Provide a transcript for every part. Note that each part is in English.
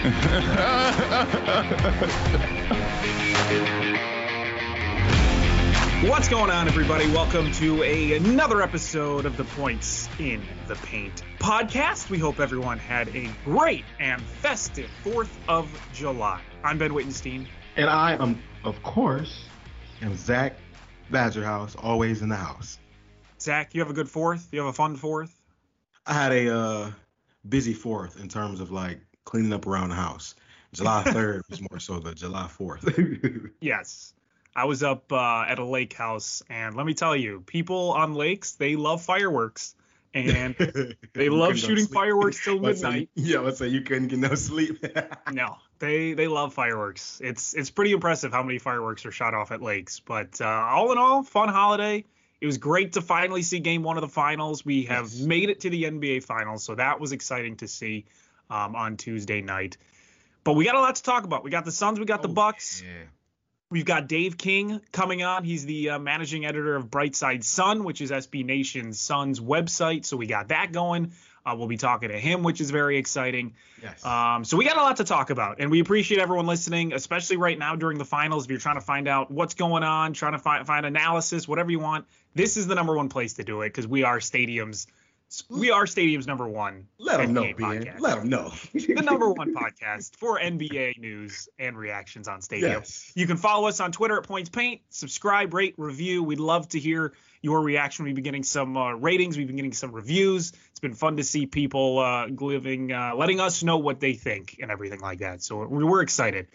What's going on, everybody? Welcome to a, another episode of the Points in the Paint podcast. We hope everyone had a great and festive 4th of July. I'm Ben Wittenstein. And I am, of course, am Zach Badgerhouse, always in the house. Zach, you have a good 4th? You have a fun 4th? I had a uh, busy fourth in terms of like cleaning up around the house. July 3rd was more so the July 4th. Yes. I was up uh, at a lake house, and let me tell you, people on lakes, they love fireworks. And they love couldn't go to shooting sleep. fireworks till Let's say- midnight. yeah, let's say you couldn't get no sleep. No, they they love fireworks. It's it's pretty impressive how many fireworks are shot off at lakes. But uh, all in all, fun holiday. It was great to finally see Game One of the Finals. We have Yes. made it to the NBA Finals, so that was exciting to see um, on Tuesday night. But we got a lot to talk about. We got the Suns, we got the Oh, Bucks. Yeah. We've got Dave King coming on. He's the uh, managing editor of Brightside Sun, which is SB Nation's Sun's website. So we got that going. Uh, we'll be talking to him, which is very exciting. Yes. Um, so we got a lot to talk about, and we appreciate everyone listening, especially right now during the finals. If you're trying to find out what's going on, trying to find find analysis, whatever you want, this is the number one place to do it because we are stadiums. We are stadiums number one. Let them know, Ben. Let them know. the number one podcast for NBA news and reactions on Stadium. Yes. You can follow us on Twitter at Points Paint. Subscribe, rate, review. We'd love to hear your reaction. We've been getting some uh, ratings. We've been getting some reviews. It's been fun to see people uh, living, uh, letting us know what they think and everything like that. So we're, we're excited.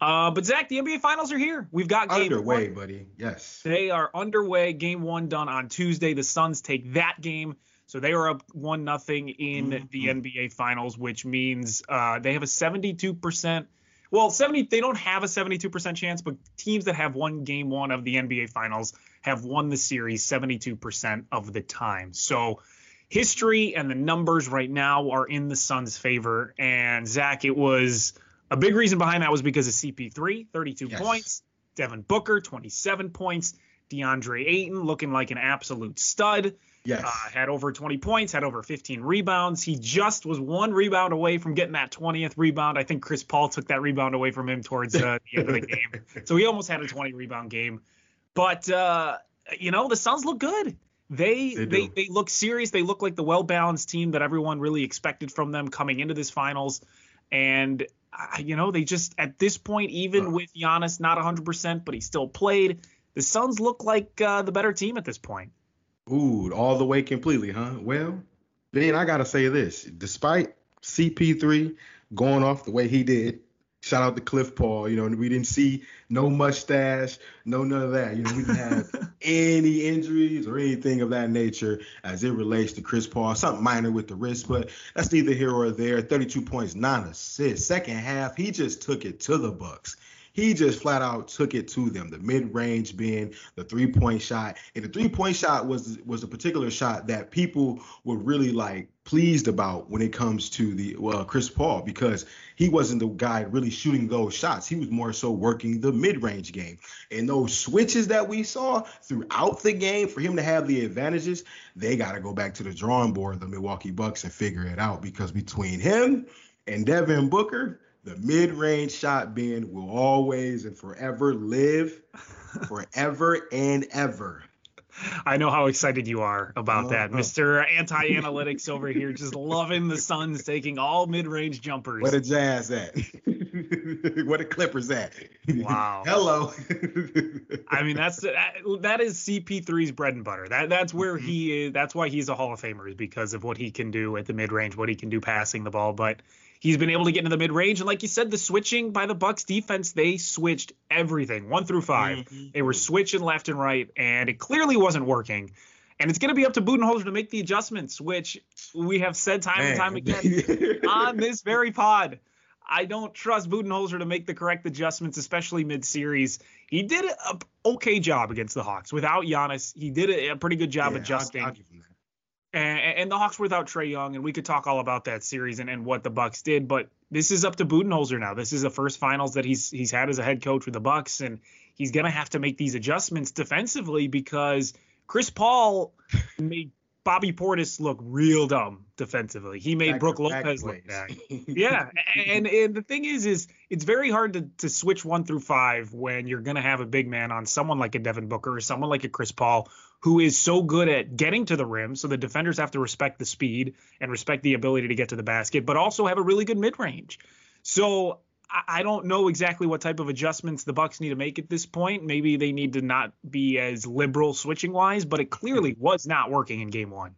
Uh, but Zach, the NBA Finals are here. We've got game Underway, one. buddy. Yes. They are underway. Game one done on Tuesday. The Suns take that game. So they are up one nothing in the Mhm. NBA Finals, which means uh, they have a 72%. Well, 70. They don't have a 72% chance, but teams that have won Game one of the NBA Finals have won the series 72% of the time. So history and the numbers right now are in the Suns' favor. And Zach, it was a big reason behind that was because of CP3, 32 Yes. points, Devin Booker, 27 points, DeAndre Ayton looking like an absolute stud. Yes. Uh, had over 20 points, had over 15 rebounds. He just was one rebound away from getting that 20th rebound. I think Chris Paul took that rebound away from him towards uh, the end of the game. So he almost had a 20 rebound game. But uh, you know, the Suns look good. They They they, they look serious. They look like the well balanced team that everyone really expected from them coming into this finals. And you know, they just at this point, even with Giannis not 100%, but he still played. The Suns look like uh, the better team at this point. Ooh, all the way completely, huh? Well, then I gotta say this. Despite CP3 going off the way he did, shout out to Cliff Paul. You know, we didn't see no mustache, no none of that. You know, we didn't have any injuries or anything of that nature as it relates to Chris Paul. Something minor with the wrist, but that's neither here or there. 32 points, nine assists. Second half, he just took it to the Bucks. He just flat out took it to them. The mid range being the three point shot, and the three point shot was was a particular shot that people were really like pleased about when it comes to the well Chris Paul because he wasn't the guy really shooting those shots. He was more so working the mid range game, and those switches that we saw throughout the game for him to have the advantages, they got to go back to the drawing board, the Milwaukee Bucks, and figure it out because between him and Devin Booker the mid-range shot Ben will always and forever live forever and ever I know how excited you are about that, Uh-huh. Mr. Anti Analytics over here, just loving the Suns taking all mid range jumpers. What the Jazz at? what the Clippers at? Wow. Hello. I mean, that's that, that is CP3's bread and butter. That that's where Mm-hmm. he is. That's why he's a Hall of Famer is because of what he can do at the mid range, what he can do passing the ball. But he's been able to get into the mid range, and like you said, the switching by the Bucks defense, they switched everything one through 5 Mm-hmm. They were switching left and right, and it clearly wasn't working. And it's going to be up to Budenholzer to make the adjustments, which we have said time and time again on this very pod. I don't trust Budenholzer to make the correct adjustments, especially mid-series. He did a okay job against the Hawks without Giannis. He did a, pretty good job Yeah, I'll- adjusting. I'll that. And, and the Hawks were without Trae Young, and we could talk all about that series and, and what the Bucks did. But this is up to Budenholzer now. This is the first finals that he's he's had as a head coach with the Bucks, and he's gonna have to make these adjustments defensively because Chris Paul made Bobby Portis look real dumb defensively. He made Back Brook Lopez look bad. yeah, and and the thing is, is it's very hard to to switch one through five when you're gonna have a big man on someone like a Devin Booker or someone like a Chris Paul who is so good at getting to the rim. So the defenders have to respect the speed and respect the ability to get to the basket, but also have a really good mid range. So I- don't know exactly what type of adjustments the Bucks need to make at this point. Maybe they need to not be as liberal switching wise, but it clearly was not working in game one.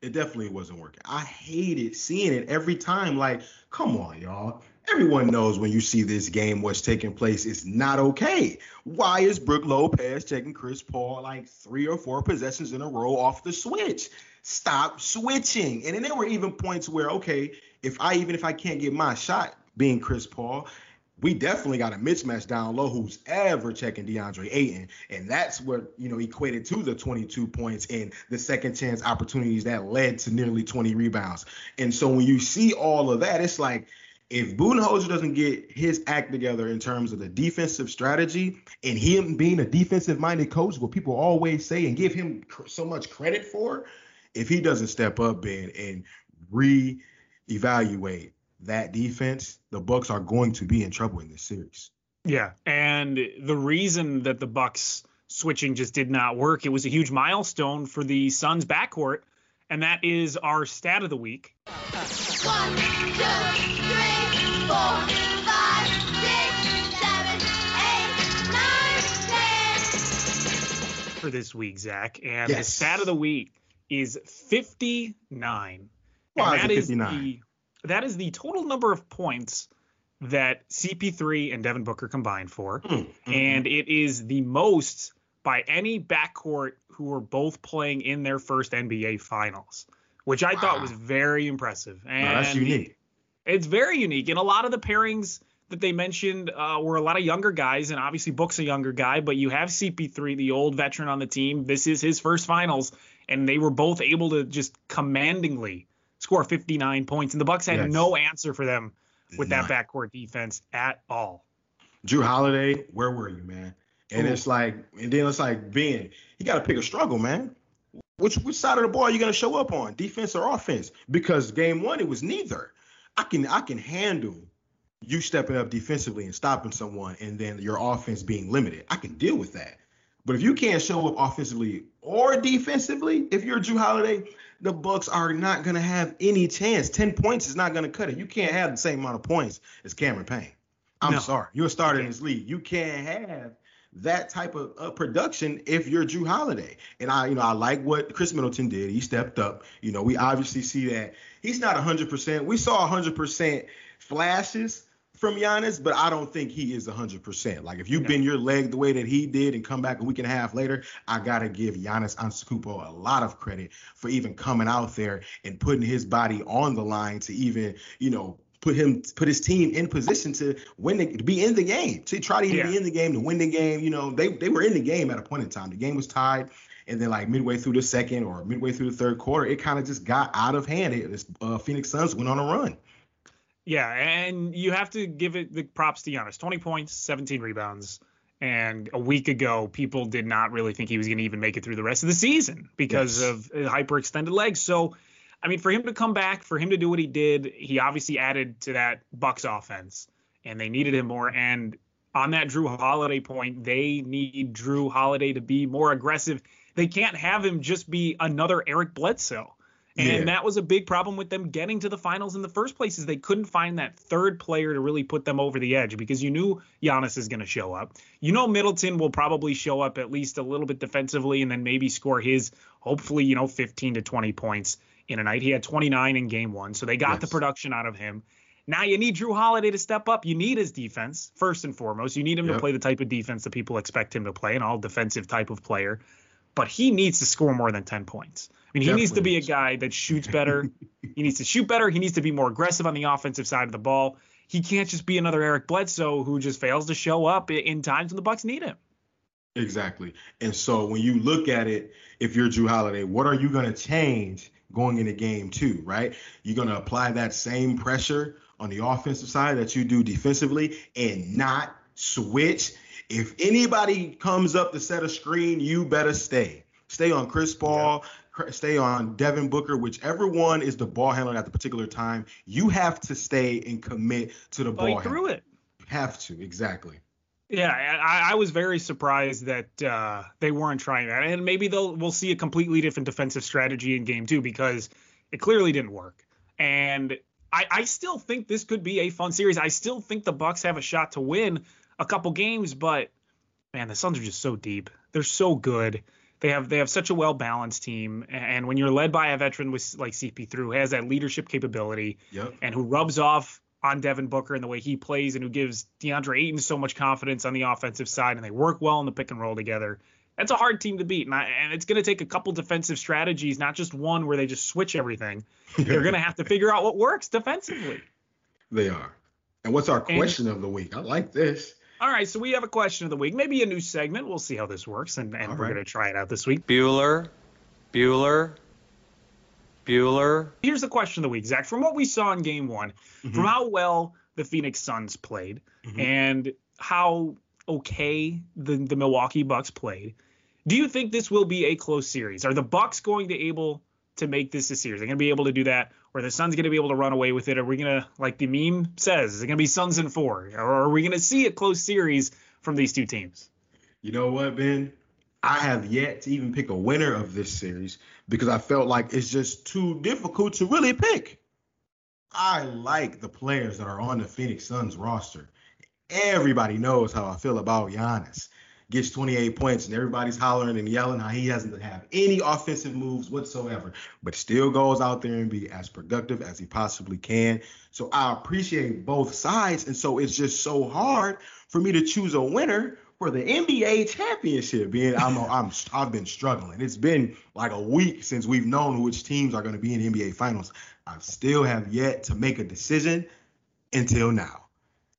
It definitely wasn't working. I hated seeing it every time. Like, come on, y'all. Everyone knows when you see this game, what's taking place is not okay. Why is Brook Lopez taking Chris Paul like three or four possessions in a row off the switch? Stop switching. And then there were even points where, okay, if I even if I can't get my shot being Chris Paul, we definitely got a mismatch down low who's ever checking DeAndre Ayton. And that's what, you know, equated to the 22 points and the second chance opportunities that led to nearly 20 rebounds. And so when you see all of that, it's like if Budenholzer doesn't get his act together in terms of the defensive strategy and him being a defensive minded coach, what people always say and give him cr- so much credit for, if he doesn't step up, Ben, and re-evaluate that defense, the Bucks are going to be in trouble in this series. Yeah, and the reason that the Bucks switching just did not work, it was a huge milestone for the Suns backcourt, and that is our stat of the week. One, two, three, for this week, Zach. And the Yes. stat of the week is 59. Why and is that it is 59? the that is the total number of points that CP3 and Devin Booker combined for. Mm, And it is the most by any backcourt who were both playing in their first NBA finals, which I thought was very impressive. And No, that's unique. It's very unique. And a lot of the pairings that they mentioned uh, were a lot of younger guys, and obviously Book's a younger guy, but you have CP3, the old veteran on the team. This is his first finals, and they were both able to just commandingly score 59 points, and the Bucks had Yes. no answer for them with that None. backcourt defense at all. Jrue Holiday, where were you, man? And Ooh. it's like, and then it's like, Ben, you got to pick a struggle, man. Which which side of the ball are you going to show up on, defense or offense? Because game one, it was neither. I can I can handle you stepping up defensively and stopping someone, and then your offense being limited. I can deal with that. But if you can't show up offensively or defensively, if you're Jrue Holiday, the Bucks are not going to have any chance. Ten points is not going to cut it. You can't have the same amount of points as Cameron Payne. I'm No. sorry. You're a starter in this league. You can't have that type of uh, production if you're Jrue Holiday. And I, you know, I like what Khris Middleton did. He stepped up. You know, we obviously see that he's not 100%. We saw 100% flashes from Giannis, but I don't think he is 100%. Like if you bend your leg the way that he did and come back a week and a half later, I got to give Giannis Antetokounmpo a lot of credit for even coming out there and putting his body on the line to even, you know, put him put his team in position to win the, to be in the game to try to even be in the game to win the game you know they they were in the game at a point in time the game was tied and then like midway through the second or midway through the third quarter it kind of just got out of hand it, uh, Phoenix Suns went on a run Yeah, and you have to give it the props to Giannis. 20 points, 17 rebounds. And a week ago, people did not really think he was going to even make it through the rest of the season because Yes. of uh, hyperextended legs. So, I mean, for him to come back, for him to do what he did, he obviously added to that Bucks offense, and they needed him more. And on that Jrue Holiday point, they need Jrue Holiday to be more aggressive They can't have him just be another Eric Bledsoe. And Yeah. that was a big problem with them getting to the finals in the first place is they couldn't find that third player to really put them over the edge because you knew Giannis is going to show up. You know Middleton will probably show up at least a little bit defensively and then maybe score his hopefully, you know, 15 to 20 points in a night. He had 29 in game 1, so they got the production out of him. Now you need Jrue Holiday to step up. You need his defense first and foremost. You need him to play the type of defense that people expect him to play, an all defensive type of player. But he needs to score more than 10 points. I mean, he needs to be a guy that shoots better. he needs to shoot better. He needs to be more aggressive on the offensive side of the ball. He can't just be another Eric Bledsoe who just fails to show up in times when the Bucks need him. Exactly. And so when you look at it, if you're Jrue Holiday, what are you going to change going in into game two, right? You're going to apply that same pressure on the offensive side that you do defensively and not switch. If anybody comes up to set a screen, you better stay. Stay on Chris Paul, cr- stay on Devin Booker, whichever one is the ball handler at the particular time. You have to stay and commit to the oh, ball Fight through handler. it. Have to, exactly. Yeah, I, I was very surprised that uh, they weren't trying that, and maybe they'll we'll see a completely different defensive strategy in game two because it clearly didn't work. And I, I still think this could be a fun series. I still think the Bucks have a shot to win a couple games, but man, the Suns are just so deep. They're so good. They have they have such a well balanced team, and when you're led by a veteran with like CP3 who has that leadership capability, Yep. and who rubs off on Devin Booker and the way he plays and who gives DeAndre Ayton so much confidence on the offensive side and they work well in the pick and roll together. That's a hard team to beat. And, I, and it's going to take a couple defensive strategies, not just one where they just switch everything. They're going to have to figure out what works defensively. They are. And what's our question of the week? I like this. All right, so we have a question of the week, maybe a new segment. We'll see how this works, and, and we're right. going to try it out this week. Bueller, Bueller, Bueller. Here's the question of the week, Zach. From what we saw in game one, mm-hmm. from how well the Phoenix Suns played mm-hmm. and how okay the, the Milwaukee Bucks played, do you think this will be a close series? Are the Bucks going to able to make this a series? Are They're going to be able to do that, or are the Suns going to be able to run away with it? Are we going to, like the meme says, is it going to be Suns in four, or are we going to see a close series from these two teams? You know what, Ben? I have yet to even pick a winner of this series because I felt like it's just too difficult to really pick. I like the players that are on the Phoenix Suns roster. Everybody knows how I feel about Giannis. Gets 28 points and everybody's hollering and yelling how he doesn't have any offensive moves whatsoever, but still goes out there and be as productive as he possibly can. So I appreciate both sides. And so it's just so hard for me to choose a winner for the NBA championship. Being I'm, I'm I've been struggling. It's been like a week since we've known which teams are going to be in the NBA finals. I still have yet to make a decision until now.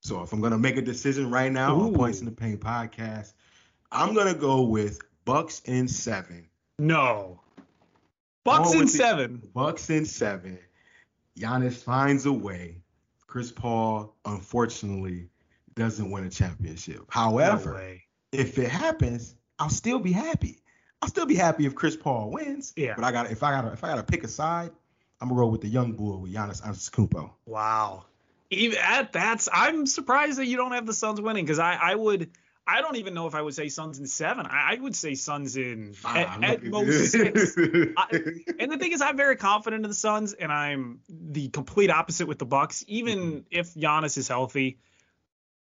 So if I'm going to make a decision right now on Ooh. Points in the Paint podcast, I'm going to go with Bucks in seven. No. Bucks in with the- seven. Bucks in seven. Giannis finds a way. Chris Paul, unfortunately, doesn't win a championship. However, way. if it happens, I'll still be happy. I'll still be happy if Chris Paul wins. Yeah. But I got if I got if I got to pick a side, I'm gonna roll with the young bull with Giannis Antetokounmpo. Wow. Even at that's I'm surprised that you don't have the Suns winning because I I would I don't even know if I would say Suns in seven. I, I would say Suns in at, at most six. I, and the thing is, I'm very confident in the Suns, and I'm the complete opposite with the Bucks. Even Mm-hmm. if Giannis is healthy,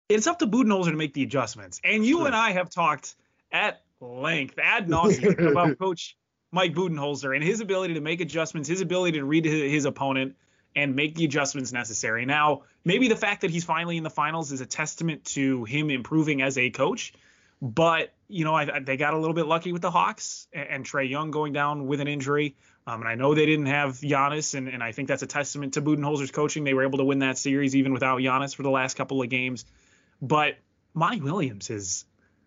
it's up to Budenholzer to make the adjustments. And you and I have talked at length, ad nauseum, about Coach Mike Budenholzer and his ability to make adjustments, his ability to read his, his opponent and make the adjustments necessary. Now, maybe the fact that he's finally in the finals is a testament to him improving as a coach. But you know, I, I- they got a little bit lucky with the Hawks and, and Trae Young going down with an injury. Um, and I know they didn't have Giannis, and, and I think that's a testament to Budenholzer's coaching. They were able to win that series even without Giannis for the last couple of games. But Monty Williams is,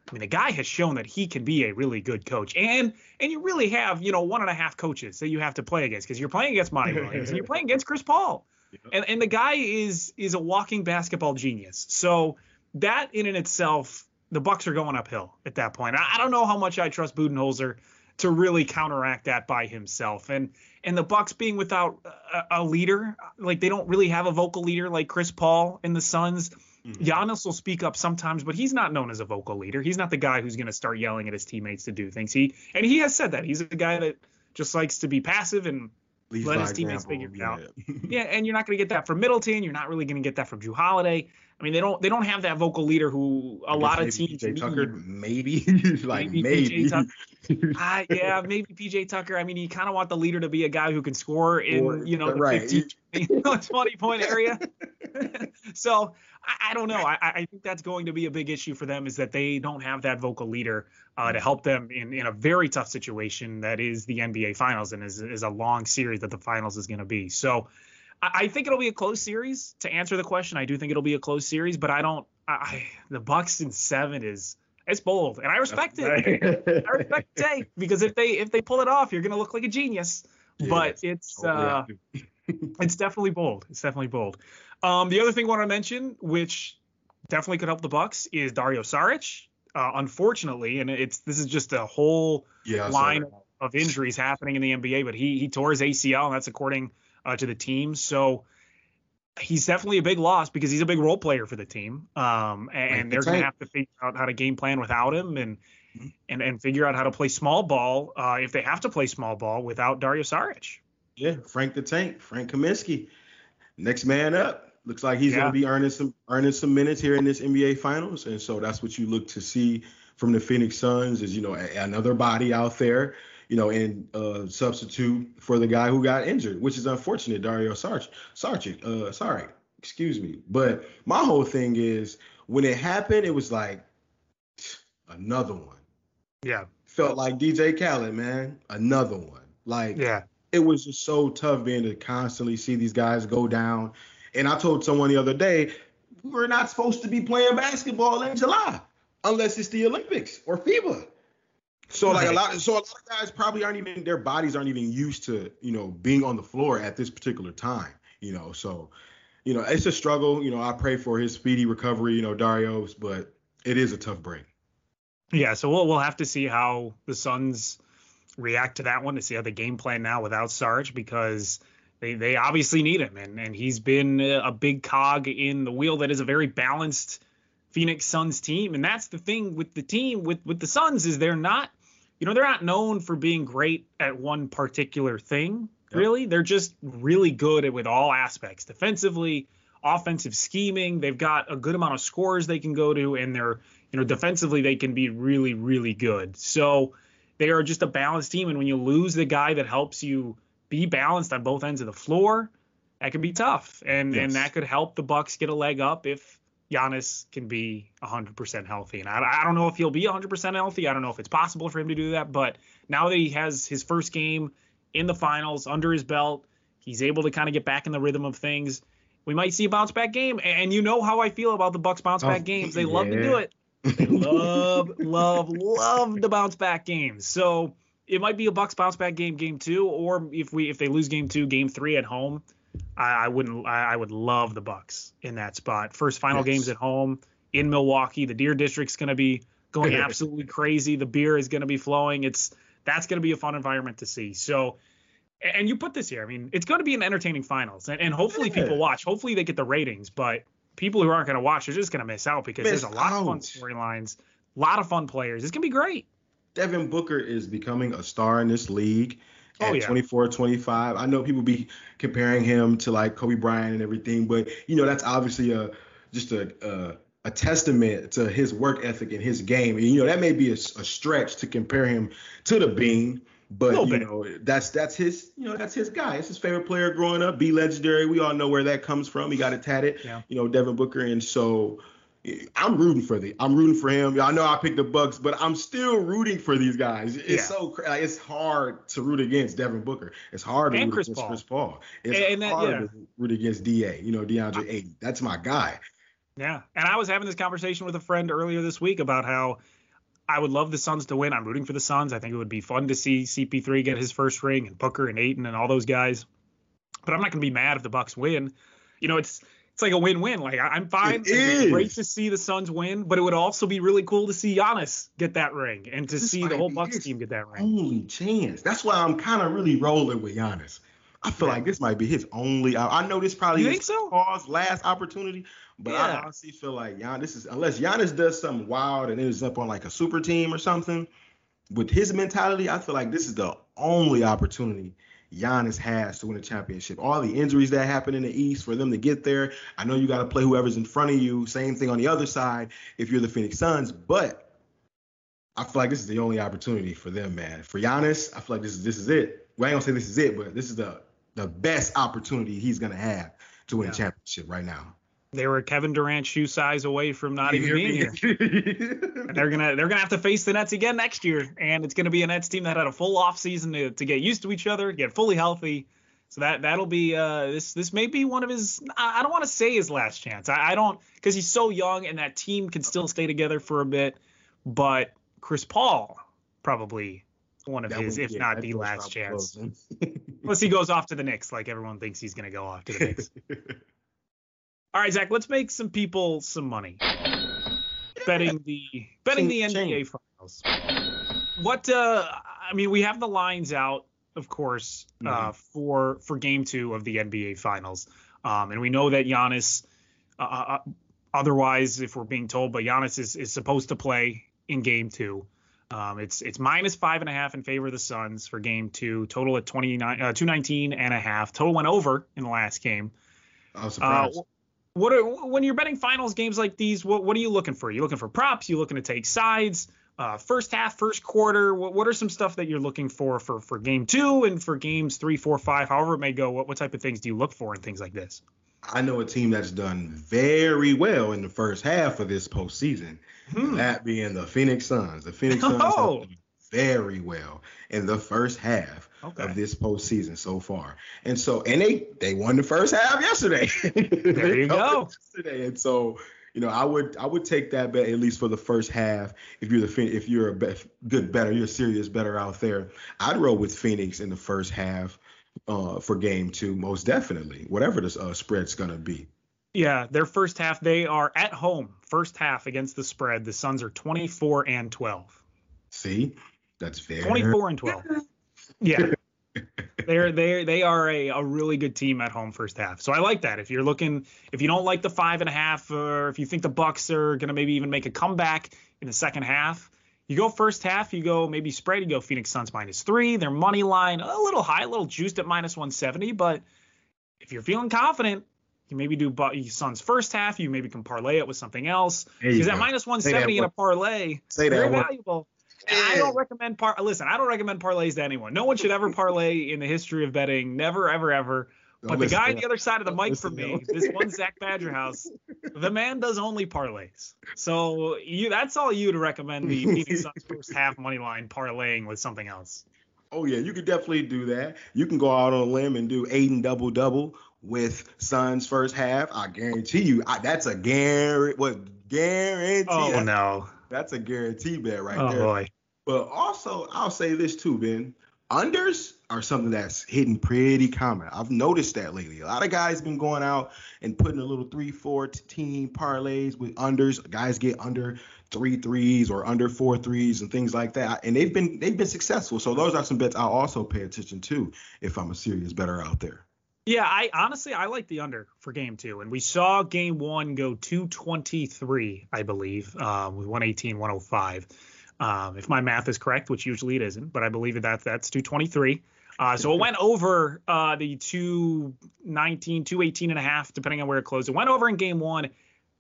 I mean, the guy has shown that he can be a really good coach. And and you really have, you know, one and a half coaches that you have to play against because you're playing against Monty Williams and you're playing against Chris Paul. And and the guy is is a walking basketball genius. So that in and itself, the Bucks are going uphill at that point. I, I don't know how much I trust Budenholzer to really counteract that by himself. And and the Bucks being without a, a leader, like they don't really have a vocal leader like Chris Paul and the Suns. Giannis will speak up sometimes, but he's not known as a vocal leader. He's not the guy who's going to start yelling at his teammates to do things. He and he has said that he's a guy that just likes to be passive and Leads let his teammates example, figure it out. yeah. yeah, and you're not going to get that from Middleton. You're not really going to get that from Jrue Holiday. I mean, they don't they don't have that vocal leader who a lot of teams PJ need. Tucker, maybe like Maybe maybe. PJ Tucker. Ah, yeah, maybe PJ Tucker. I mean, you kind of want the leader to be a guy who can score in, Or- you know, the right. 15, you know, 20 point area. so I, I don't know. I, I think that's going to be a big issue for them is that they don't have that vocal leader uh, to help them in, in a very tough situation that is the NBA Finals and is, is a long series that the Finals is going to be. So I, I think it'll be a close series. To answer the question, I do think it'll be a close series, but I don't. I, the Bucks in seven is it's bold, and I respect it. I respect the take because if they if they pull it off, you're gonna look like a genius. but it's uh, it's definitely bold. It's definitely bold. Um, the other thing I want to mention, which definitely could help the Bucks, is Dario Saric. Uh, unfortunately, and it's this is just a whole yeah, line that. of injuries happening in the NBA, but he he tore his ACL, and that's according uh, to the team. So he's definitely a big loss because he's a big role player for the team. Um, and, they're going to have to figure out how to game plan without him and Mhm. and and figure out how to play small ball uh, if they have to play small ball without Dario Saric. Yeah, Frank the Tank, Frank Kaminsky, next man up. Looks like he's Yeah. going to be earning some earning some minutes here in this NBA Finals, and so that's what you look to see from the Phoenix Suns is you know a- another body out there, you know, and uh, substitute for the guy who got injured, which is unfortunate, Dario Sarch, Sarchik, uh, sorry, excuse me. But my whole thing is when it happened, it was like another one. Yeah, Felt like DJ Khaled, man, another one. Like yeah, it was just so tough being to constantly see these guys go down. And I told someone the other day, we're not supposed to be playing basketball in July unless it's the Olympics or FIBA. So like a lot, so a lot of guys probably aren't even their bodies aren't even used to you know being on the floor at this particular time. You know, so you know it's a struggle. You know, I pray for his speedy recovery. You know, Dario's, but it is a tough break. yeah. So we'll we'll have to see how the Suns react to that one to see how the game plan now without Sarge because they they obviously need him and and he's been a big cog in the wheel that is a very balanced Phoenix Suns team. And that's the thing with the team with with the Suns is they're not you know they're not known for being great at one particular thing Yep. really. They're just really good at with all aspects defensively offensive scheming. They've got a good amount of scores they can go to and they're you know defensively they can be really really good. So they are just a balanced team and when you lose the guy that helps you be balanced on both ends of the floor that could be tough. And Yes. and that could help the bucks get a leg up if Giannis can be 100% healthy. And I, I don't know if he'll be 100% healthy. I don't know if it's possible for him to do that. But now that he has his first game in the finals under his belt he's able to kind of get back in the rhythm of things. We might see a bounce back game. And you know how I feel about the Bucks bounce back Oh, games. They love to do it. They love, love, love the bounce back games. So it might be a Bucks bounce back game, game two, or if we if they lose game two, game three at home, I, I wouldn't. I, I would love the Bucks in that spot. First final Yes. games at home in Milwaukee. The Deer District's going to be going absolutely crazy. The beer is going to be flowing. It's that's going to be a fun environment to see. So. And you put this here. I mean, it's going to be an entertaining finals, and, and hopefully Yeah. people watch. Hopefully they get the ratings, but people who aren't going to watch are just going to miss out because Miss there's a lot of fun storylines, a lot of fun players. It's going to be great. Devin Booker is becoming a star in this league Oh, yeah. 24, 25. I know people be comparing him to like Kobe Bryant and everything, but you know that's obviously a just a a, a testament to his work ethic and his game. And you know that may be a, a stretch to compare him to the Bean, but you bit. know that's that's his you know that's his guy. It's his favorite player growing up. Be legendary. We all know where that comes from. He got it tatted. Yeah. You know Devin Booker, and so. I'm rooting for the. I'm rooting for him. I know I picked the Bucks, but I'm still rooting for these guys. It's Yeah. so like, it's hard to root against Devin Booker. It's hard to And root Chris against Paul. Chris Paul. It's And that- hard yeah. to root against Da. You know DeAndre Ayton. That's my guy. Yeah. And I was having this conversation with a friend earlier this week about how I would love the Suns to win. I'm rooting for the Suns. I think it would be fun to see CP3 get his first ring and Booker and Ayton and all those guys. But I'm not going to be mad if the Bucks win. You know, it's it's like a win-win. Like I'm fine. It It's is. great to see the Suns win, but it would also be really cool to see Giannis get that ring and to This see the whole Bucks team get that ring. Only chance. That's why I'm kind of really rolling with Giannis. I feel Yeah. like this might be his only. I, I know this probably You is think so? Paul's last opportunity, But Yeah. I honestly feel like Giannis is unless Giannis does something wild and ends up on like a super team or something. With his mentality, I feel like this is the only opportunity Giannis has to win a championship. All the injuries that happen in the East for them to get there. I know you got to play whoever's in front of you. Same thing on the other side if you're the Phoenix Suns, but I feel like this is the only opportunity for them, man. For Giannis, I feel like this is this is it. Well, I ain't gonna say this is it, but this is the the best opportunity he's gonna have to win Yeah. a championship right now. They were Kevin Durant shoe size away from not even being here. And they're gonna they're gonna have to face the Nets again next year, and it's gonna be a Nets team that had a full off season to, to get used to each other, get fully healthy. So that that'll be uh this this may be one of his I don't want to say his last chance. I, I don't because he's so young and that team can still stay together for a bit, but Chris Paul probably one of That his, if not the last chance. Unless he goes off to the Knicks, like everyone thinks he's gonna go off to the Knicks. All right, Zach, let's make some people some money. Betting the betting the Ching, ching. NBA finals. What uh I mean, we have the lines out, of course, Mm-hmm. uh for for game 2 of the NBA finals. Um and we know that Giannis uh, uh otherwise if we're being told but Giannis is is supposed to play in game 2. Um, it's it's minus five and a half in favor of the Suns for game two. Total at 29, uh, 219 and a half. Total went over in the last game. I was Uh, surprised. What are, when you're betting finals games like these? What what are you looking for? you looking for props? You looking to take sides? Uh, first half, first quarter. What, what are some stuff that you're looking for for for game two and for games three, four, five, however it may go? What what type of things do you look for in things like this? I know a team that's done very well in the first half of this postseason. Hmm. That being the Phoenix Suns. The Phoenix Suns have Oh. done very well in the first half Okay. of this postseason so far. And so, and they they won the first half yesterday. There you go. Yesterday, and so you know, I would I would take that bet at least for the first half. If you're the if you're a bet, good better, you're a serious better out there. I'd roll with Phoenix in the first half uh, for game two, most definitely. Whatever the uh, spread's gonna be. Yeah, their first half they are at home. First half against the spread. The Suns are 24 and 12. See, that's fair. 24 and 12. Yeah. They're they they are a, a really good team at home first half. So I like that. If you're looking if you don't like the five and a half, or if you think the Bucks are gonna maybe even make a comeback in the second half, you go first half, you go maybe spread, you go Phoenix Suns minus three, their money line a little high, a little juiced at minus 170. But if you're feeling confident, you maybe do Bu- Suns first half, you maybe can parlay it with something else. There Because at go. minus Say 170 in a parlay, Say that very word. valuable. And I don't recommend par. Listen, I don't recommend parlays to anyone. No one should ever parlay in the history of betting. Never, ever, ever. Don't But the guy on the other side of the Don't mic from listen me, this one Zach Badgerhouse, the man does only parlays. So you, that's all you to recommend the Phoenix Suns first half money line parlaying with something else. Oh yeah, you could definitely do that. You can go out on a limb and do Ayton double double with Suns first half. I guarantee you, I, that's a guarantee. What guarantee? Oh no! that's a guarantee bet right Oh there. boy! But also, I'll say this too, Ben. Unders are something that's hitting pretty common. I've noticed that lately. A lot of guys been going out and putting a little three, four team parlays with unders. Guys get under three threes or under four threes and things like that, and they've been they've been successful. So those are some bets I'll also pay attention to if I'm a serious better out there. Yeah, I honestly I like the under for game two, and we saw game one go 223, I believe, um, with 118, 105. Um, if my math is correct, which usually it isn't, but I believe that that's 223. Uh, so it went over uh, the 219, 218 and a half, depending on where it closed. It went over in game one.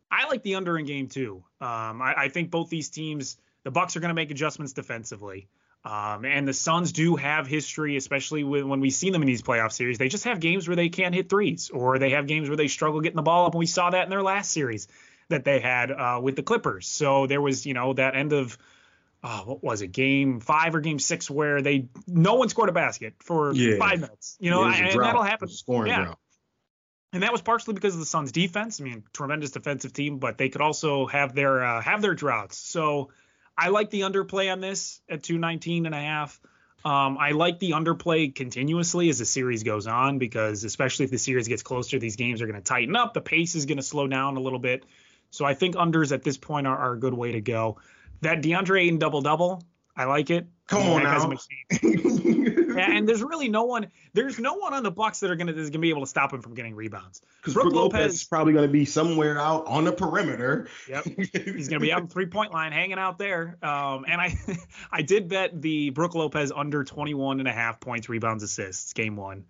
I like the under in game two. Um, I, I think both these teams, the Bucks are going to make adjustments defensively. Um, and the Suns do have history, especially when, when we see them in these playoff series. They just have games where they can't hit threes, or they have games where they struggle getting the ball up. And we saw that in their last series that they had uh, with the Clippers. So there was, you know, that end of uh, what was it, game five or game six, where they no one scored a basket for Yeah. five minutes. You know, and that'll happen. Scoring Yeah. drought. And that was partially because of the Suns' defense. I mean, tremendous defensive team, but they could also have their uh, have their droughts. So I like the underplay on this at 219 and a half. Um, I like the underplay continuously as the series goes on because especially if the series gets closer, these games are going to tighten up. The pace is going to slow down a little bit. So I think unders at this point are, are a good way to go. That DeAndre Ayton double double, I like it. Come on that now. and there's really no one. There's no one on the Bucks that are gonna that's gonna be able to stop him from getting rebounds. Because Brook Brook Lopez Lopez- is probably going to be somewhere out on the perimeter. Yep. He's gonna be out the three point line hanging out there. Um, and I I did bet the Brook Lopez under 21 and a half points, rebounds, assists, game one.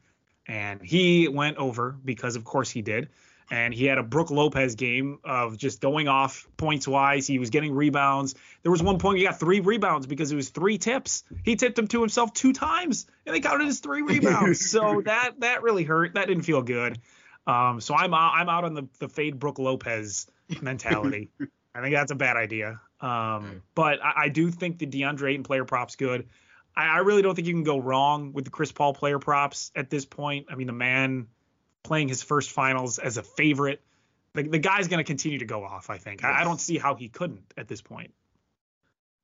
And he went over because of course he did. And he had a Brook Lopez game of just going off points wise. He was getting rebounds. There was one point he got three rebounds because it was three tips. He tipped them to himself two times, and they counted as three rebounds. so that that really hurt. That didn't feel good. Um, so I'm out, I'm out on the the fade Brook Lopez mentality. I think that's a bad idea. Um, but I, I do think the DeAndre Ayton player props good. I, I really don't think you can go wrong with the Chris Paul player props at this point. I mean, the man playing his first finals as a favorite, the, the guy's going to continue to go off. I think. I, I don't see how he couldn't at this point.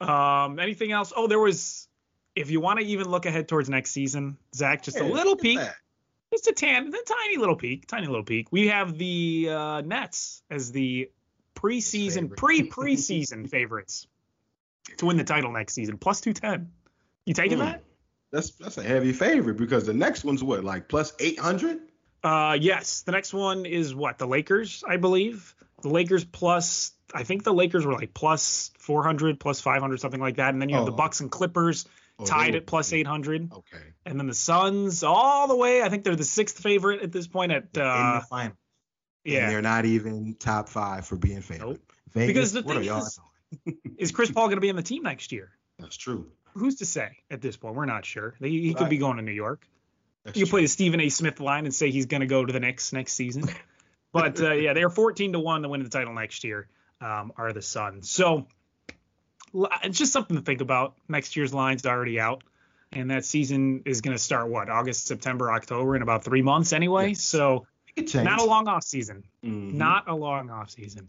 Um, anything else? Oh, there was. If you want to even look ahead towards next season, Zach, just a little peek that. just a tan, a tiny little peek, tiny little peek. We have the uh, Nets as the preseason, pre preseason favorites to win the title next season, plus two ten. You taking Hmm. that? That's that's a heavy favorite because the next one's what, like plus 800? Uh, yes. The next one is what the Lakers, I believe. The Lakers plus, I think the Lakers were like plus four hundred, plus five hundred, something like that. And then you have the Oh. Bucks and Clippers Oh, tied at eight hundred, Okay. and then the Suns all the way. I think they're the sixth favorite at this point at in uh, the final. yeah. And they're not even top five for being favorite. Nope. Vegas, Because the what thing is- is Chris Paul going to be on the team next year? That's true. Who's to say at this point? We're not sure. He, he could Right. be going to New York. That's You can true. play the Stephen A. Smith line and say he's going to go to the Knicks next season. but uh, yeah, they're 14 to one to win the title next year. Um, are the Suns? So it's just something to think about. Next year's line's already out, and that season is going to start what August, September, October in about three months anyway. Yes. So not a long off season. Mhm. Not a long off season.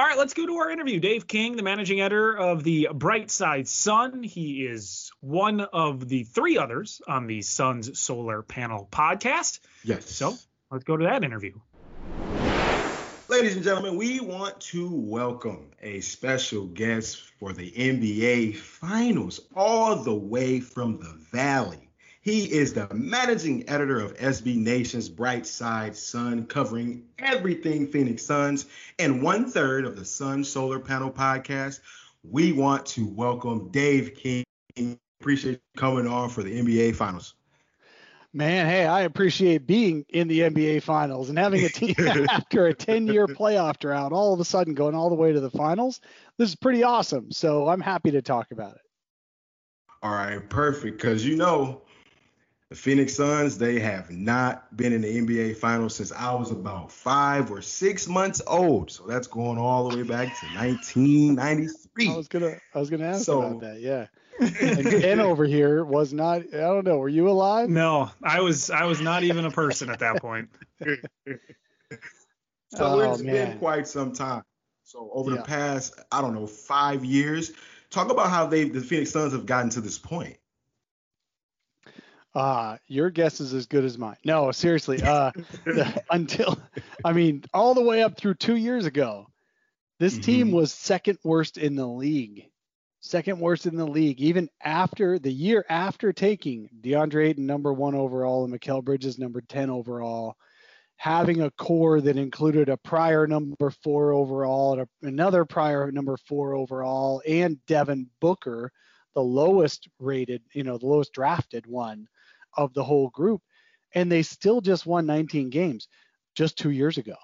All right, let's go to our interview. Dave King, the managing editor of the Bright Side Sun. He is one of the three others on the Sun's Solar Panel podcast. Yes. So let's go to that interview. Ladies and gentlemen, we want to welcome a special guest for the NBA Finals, all the way from the Valley. He is the managing editor of SB Nation's Bright Side Sun, covering everything Phoenix Suns, and one third of the Sun Solar Panel podcast. We want to welcome Dave King. Appreciate you coming on for the NBA Finals. Man, hey, I appreciate being in the NBA Finals and having a team after a 10-year playoff drought, all of a sudden going all the way to the finals. This is pretty awesome. So I'm happy to talk about it. All right, perfect. Because you know, the Phoenix Suns, they have not been in the NBA Finals since I was about five or six months old. So that's going all the way back to 1993. I was gonna, I was gonna ask So- about that. Yeah. And Ken over here was not. I don't know. Were you alive? No, I was I was not even a person at that point. So Oh, it's man. been quite some time. So over Yeah. the past, I don't know, five years, talk about how they the Phoenix Suns have gotten to this point. Uh, your guess is as good as mine. No, seriously. Uh, the- until, I mean, all the way up through two years ago, this team Mhm. was second worst in the league. Second worst in the league, even after the year after taking DeAndre Ayton number one overall and Mikal Bridges number 10 overall, having a core that included a prior number four overall and a, another prior number four overall and Devin Booker, the lowest rated, you know, the lowest drafted one of the whole group. And they still just won 19 games just two years ago.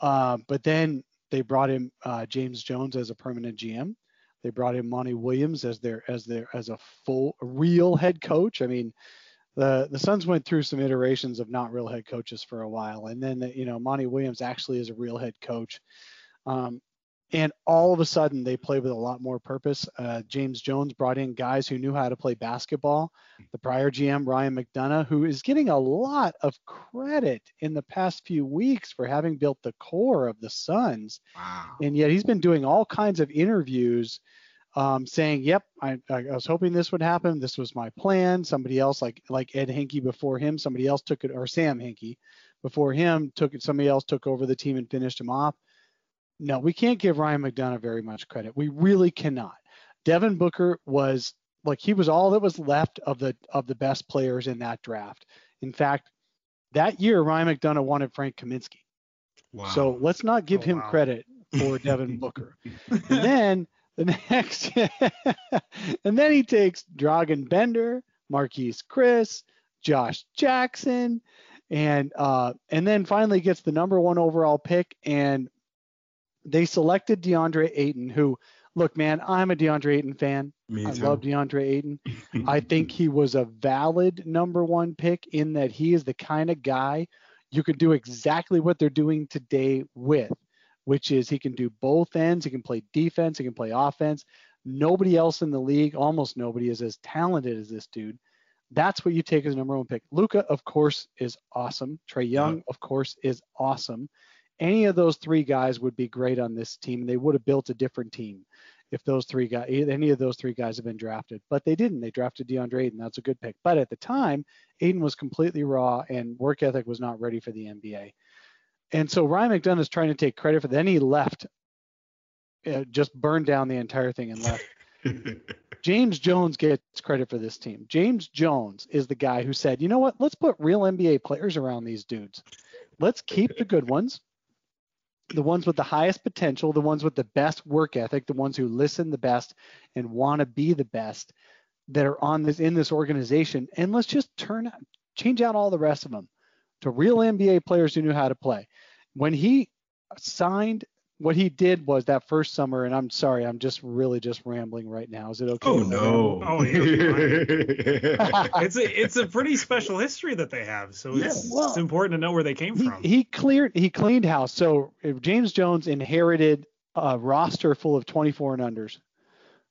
Uh, but then they brought in uh, James Jones as a permanent GM. They brought in Monty Williams as their as their as a full real head coach. I mean, the the Suns went through some iterations of not real head coaches for a while, and then you know Monty Williams actually is a real head coach. Um, and all of a sudden they play with a lot more purpose. Uh, James Jones brought in guys who knew how to play basketball. The prior GM Ryan McDonough, who is getting a lot of credit in the past few weeks for having built the core of the Suns Wow. and yet he's been doing all kinds of interviews um, saying yep I, I was hoping this would happen this was my plan somebody else like like ed Hinkie before him somebody else took it or sam Hinkie before him took it somebody else took over the team and finished him off no we can't give ryan mcdonough very much credit we really cannot devin booker was like he was all that was left of the of the best players in that draft. In fact, that year Ryan McDonough wanted Frank Kaminsky. Wow. So let's not give Oh, him wow. credit for Devin Booker. and then the next, and then he takes Dragan Bender, Marquese Chriss, Josh Jackson, and uh, and then finally gets the number one overall pick. And they selected DeAndre Ayton, who, look, man, I'm a DeAndre Ayton fan. Me I too. love DeAndre Ayton. I think he was a valid number one pick in that he is the kind of guy you could do exactly what they're doing today with, which is he can do both ends. He can play defense. He can play offense. Nobody else in the league, almost nobody, is as talented as this dude. That's what you take as a number one pick. Luka, of course, is awesome. Trae Young, of course, is awesome. Any of those three guys would be great on this team. They would have built a different team if those three guys, any of those three guys have been drafted, but they didn't. They drafted DeAndre Ayton. That's a good pick. But at the time, Ayton was completely raw and work ethic was not ready for the NBA. And so Ryan McDonough is trying to take credit for that. Then he left, uh, just burned down the entire thing and left. James Jones gets credit for this team. James Jones is the guy who said, you know what? Let's put real NBA players around these dudes. Let's keep the good ones, the ones with the highest potential, the ones with the best work ethic, the ones who listen the best and want to be the best that are on this in this organization. And let's just turn change out all the rest of them to real NBA players who knew how to play. When he signed what he did was that first summer, and I'm sorry, I'm just really just rambling right now. Is it okay? oh no. Oh, it's a it's a pretty special history that they have. So it's, Yeah, well, it's important to know where they came he, from. he cleared he cleaned house. So if James Jones inherited a roster full of 24 and unders,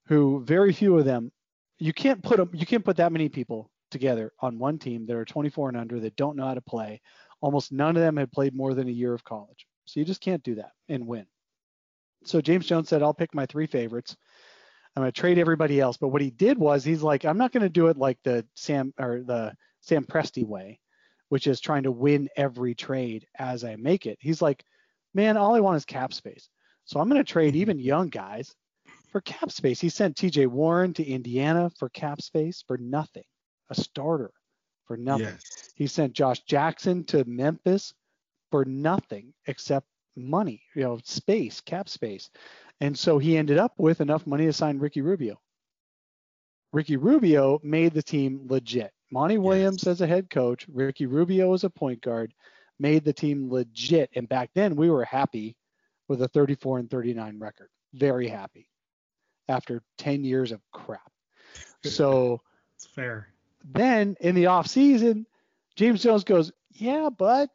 who very few of them, you can't put them, you can't put that many people together on one team that are 24 and under that don't know how to play. Almost none of them had played more than a year of college, so you just can't do that and win. So James Jones said, "I'll pick my three favorites." I'm going to trade everybody else. But what he did was he's like, I'm not going to do it like the Sam or the Sam Presti way, which is trying to win every trade as I make it. He's like, man, all I want is cap space. So I'm going to trade mm-hmm. even young guys for cap space. He sent TJ Warren to Indiana for cap space for nothing, a starter for nothing. Yes. He sent Josh Jackson to Memphis for nothing except money, you know, space, cap space. And so he ended up with enough money to sign Ricky Rubio. Ricky Rubio made the team legit. Monty Williams as a head coach, Ricky Rubio as a point guard, made the team legit. And back then we were happy with a 34 and 39 record. Very happy after 10 years of crap. So It's fair. then in the off season, James Jones goes, "Yeah, but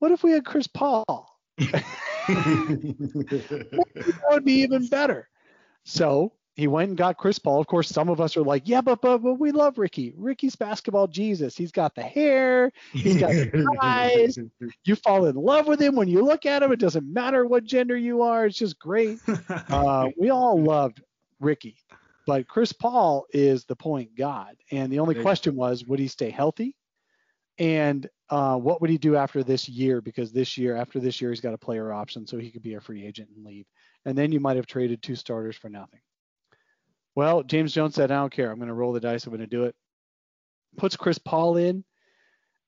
what if we had Chris Paul? That would be even better." So he went and got Chris Paul. Of course, some of us are like, "Yeah, but but, but we love Ricky. Ricky's basketball Jesus. He's got the hair. He's got the eyes. You fall in love with him when you look at him. It doesn't matter what gender you are. It's just great." uh, we all loved Ricky, but Chris Paul is the point god. And the only question was, would he stay healthy? And uh, what would he do after this year? Because this year, after this year, he's got a player option, so he could be a free agent and leave. And then you might have traded two starters for nothing. Well, James Jones said, I don't care. I'm going to roll the dice. I'm going to do it. Puts Chris Paul in.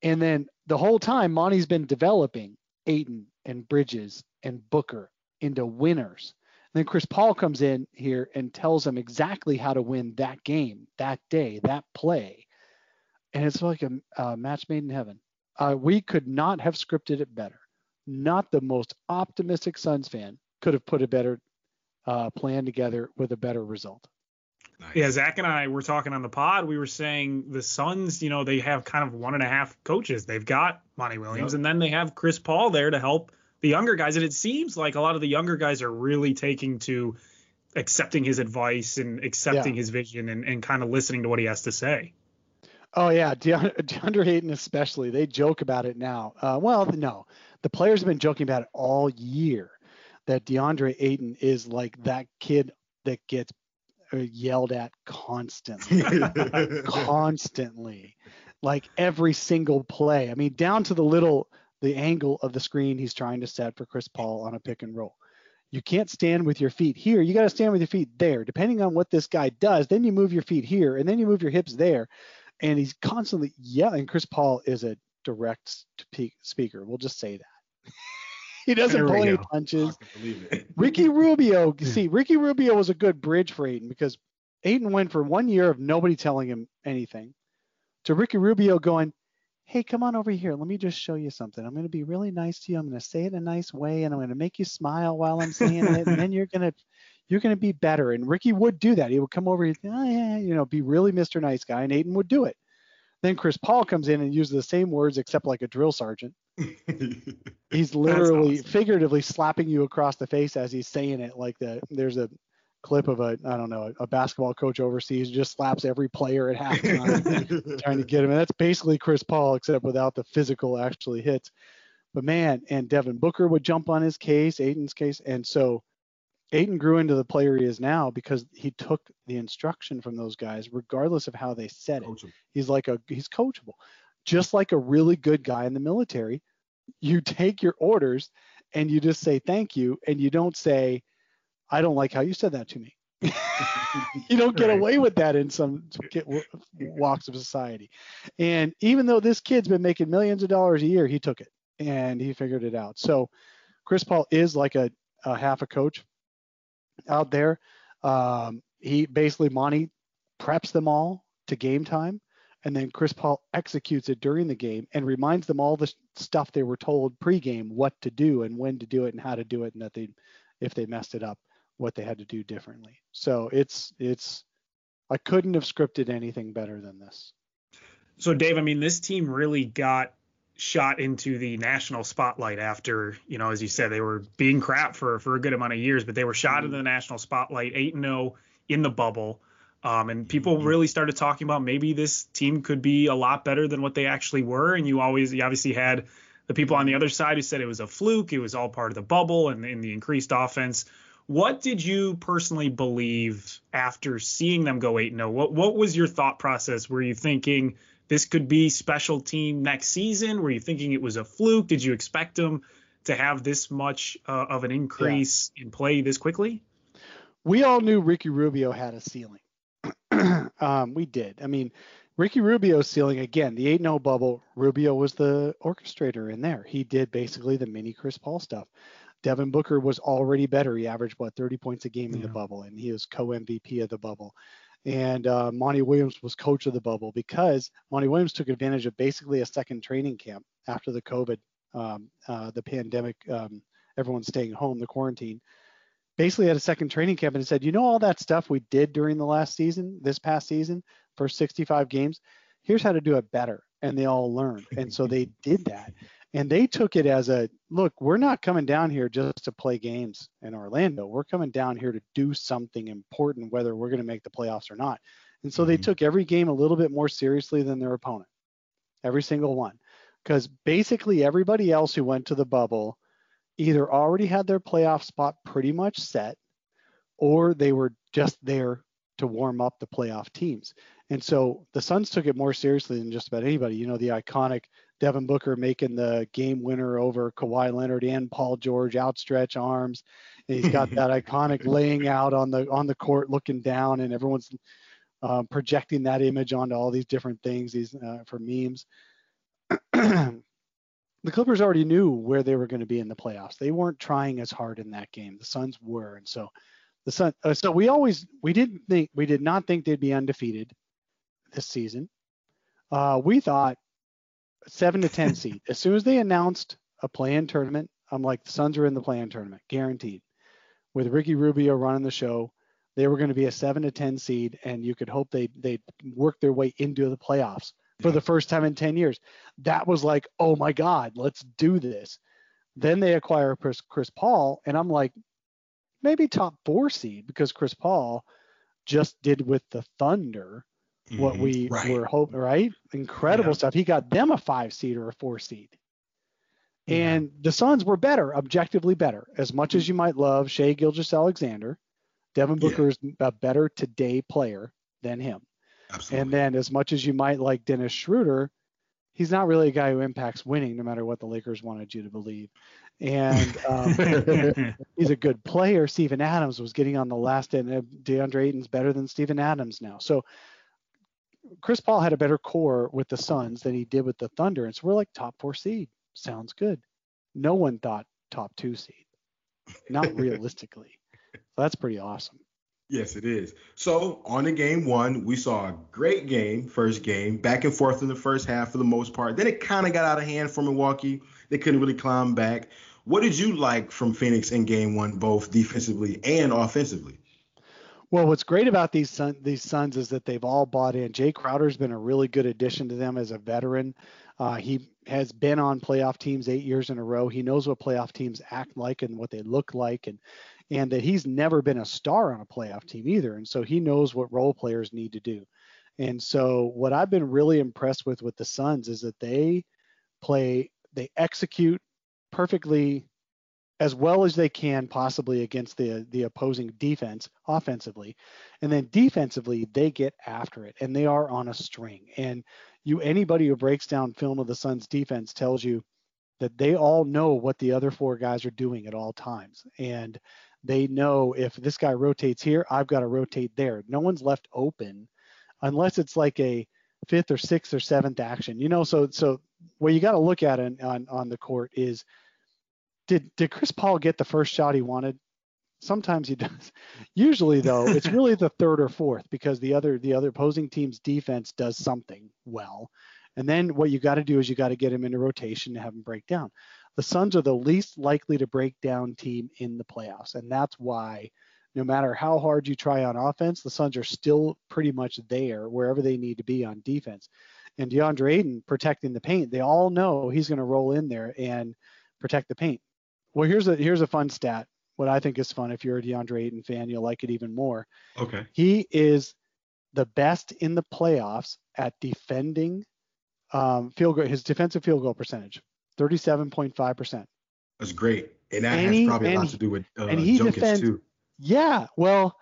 And then the whole time, Monty's been developing Ayton and Bridges and Booker into winners. And then Chris Paul comes in here and tells them exactly how to win that game, that day, that play. And it's like a, a match made in heaven. Uh, we could not have scripted it better. Not the most optimistic Suns fan could have put a better uh, plan together with a better result. Yeah, Zach and I were talking on the pod. We were saying the Suns, you know, they have kind of one and a half coaches. They've got Monty Williams, Yep. and then they have Chris Paul there to help the younger guys. And it seems like a lot of the younger guys are really taking to accepting his advice and accepting Yeah. his vision and, and kind of listening to what he has to say. Oh yeah, DeAndre, DeAndre Ayton especially. They joke about it now. Uh, well, no, the players have been joking about it all year. That DeAndre Ayton is like that kid that gets uh, yelled at constantly, constantly, like every single play. I mean, down to the little the angle of the screen he's trying to set for Chris Paul on a pick and roll. you can't stand with your feet here. You got to stand with your feet there. Depending on what this guy does, then you move your feet here and then you move your hips there. And he's constantly yelling. Chris Paul is a direct speaker. We'll just say that. he doesn't pull any go. punches. I can believe it. Ricky Rubio, see, Ricky Rubio was a good bridge for Ayton because Ayton went for one year of nobody telling him anything to Ricky Rubio going, Hey, come on over here. Let me just show you something. I'm going to be really nice to you. I'm going to say it in a nice way and I'm going to make you smile while I'm saying it. And then you're going to, you're going to be better. And Ricky would do that. He would come over, he'd, oh, yeah, you know, be really Mr. Nice Guy. And Ayton would do it. Then Chris Paul comes in and uses the same words except like a drill sergeant. He's literally awesome. figuratively slapping you across the face as he's saying it. Like the there's a clip of a I don't know a basketball coach overseas just slaps every player at halftime trying to get him. And that's basically Chris Paul except without the physical actually hits. But man, and Devin Booker would jump on his case, Ayton's case, and so Ayton grew into the player he is now because he took the instruction from those guys, regardless of how they said it. He's like a he's coachable, just like a really good guy in the military. You take your orders and you just say thank you, and you don't say, "I don't like how you said that to me." you don't get Right. away with that in some walks of society. And even though this kid's been making millions of dollars a year, he took it and he figured it out. So Chris Paul is like a, a half a coach out there. Um, he basically Monty preps them all to game time, and then Chris Paul executes it during the game and reminds them all the stuff they were told pregame what to do and when to do it and how to do it, and that they, if they messed it up, what they had to do differently. So it's it's I couldn't have scripted anything better than this. So, Dave, I mean, this team really got shot into the national spotlight after, you know, as you said, they were being crap for for a good amount of years, but they were shot into the national spotlight, eight and zero in the bubble. Um, and people really started talking about maybe this team could be a lot better than what they actually were. And you always, you obviously had the people on the other side who said it was a fluke, it was all part of the bubble and, and the increased offense. What did you personally believe after seeing them go 8 0? What what was your thought process? Were you thinking this could be special team next season? Were you thinking it was a fluke? Did you expect them to have this much uh, of an increase in play this quickly? we all knew Ricky Rubio had a ceiling. um, we did. I mean, Ricky Rubio's ceiling again, the 8 0 bubble, Rubio was the orchestrator in there. He did basically the mini Chris Paul stuff. Devin Booker was already better. He averaged what 30 points a game in the bubble, and he was co MVP of the bubble. And uh, Monty Williams was coach of the bubble because Monty Williams took advantage of basically a second training camp after the COVID, um, uh, the pandemic, um, everyone staying home, the quarantine basically had a second training camp and said, you know, all that stuff we did during the last season, this past season, for 65 games, here's how to do it better. And they all learned. And so they did that. And they took it as a look, we're not coming down here just to play games in Orlando. We're coming down here to do something important, whether we're going to make the playoffs or not. And so they Mhm. took every game a little bit more seriously than their opponent, every single one. Because basically everybody else who went to the bubble either already had their playoff spot pretty much set or they were just there to warm up the playoff teams. And so the Suns took it more seriously than just about anybody. You know, the iconic Devin Booker making the game winner over Kawhi Leonard and Paul George, outstretch arms. And he's got that iconic laying out on the on the court, looking down, and everyone's um, projecting that image onto all these different things. These uh, for memes. the Clippers already knew where they were going to be in the playoffs. They weren't trying as hard in that game. The Suns were, and so the Sun. Uh, so we always we didn't think we did not think they'd be undefeated this season. Uh, we thought seven to ten seed. As soon as they announced a play-in tournament, I'm like the Suns are in the play-in tournament, guaranteed. With Ricky Rubio running the show, they were going to be a seven to ten seed, and you could hope they they work their way into the playoffs for the first time in 10 years. That was like, oh my God, let's do this. Then they acquire Chris, Chris Paul, and I'm like, maybe top four seed because Chris Paul just did with the Thunder what Mhm. we Right. were hoping, right? Incredible Yeah. stuff. He got them a five seed or a four seed. And the Suns were better, objectively better. As much as you might love Shai Gilgeous-Alexander, Devin Yeah. Booker is a better today player than him. Absolutely. And then, as much as you might like Dennis Schroeder, he's not really a guy who impacts winning, no matter what the Lakers wanted you to believe. and um, he's a good player. Steven Adams was getting on the last end. DeAndre Ayton's better than Steven Adams now. So Chris Paul had a better core with the Suns than he did with the Thunder, and so we're like top four seed. Sounds good. No one thought top two seed, not realistically. so that's pretty awesome. Yes, it is. So on the game one, we saw a great game, first game, back and forth in the first half for the most part. Then it kind of got out of hand for Milwaukee. They couldn't really climb back. What did you like from Phoenix in game one, both defensively and offensively? Well, what's great about these Sun, these Suns is that they've all bought in. Jae Crowder's been a really good addition to them as a veteran. Uh, he has been on playoff teams eight years in a row. He knows what playoff teams act like and what they look like, and and that he's never been a star on a playoff team either. And so he knows what role players need to do. And so what I've been really impressed with with the Suns is that they play, they execute perfectly as well as they can possibly against the the opposing defense offensively and then defensively they get after it and they are on a string and you anybody who breaks down film of the Suns defense tells you that they all know what the other four guys are doing at all times and they know if this guy rotates here, I've got to rotate there. No one's left open unless it's like a fifth or sixth or seventh action. You know, so so what you got to look at it on on the court is did did Chris Paul get the first shot he wanted? Sometimes he does. Usually though, it's really the third or fourth because the other the other opposing team's defense does something well. And then what you got to do is you got to get him into rotation and have him break down the Suns are the least likely to break down team in the playoffs. And that's why no matter how hard you try on offense, the Suns are still pretty much there wherever they need to be on defense. And DeAndre Ayton protecting the paint, they all know he's going to roll in there and protect the paint. Well, here's a here's a fun stat. What I think is fun if you're a DeAndre Ayton fan, you'll like it even more. Okay. He is the best in the playoffs at defending um, field goal, his defensive field goal percentage. 37.5%. That's great. And that And has he- probably a lot he- to do with uh, and he Jokic defends- too. Yeah, well,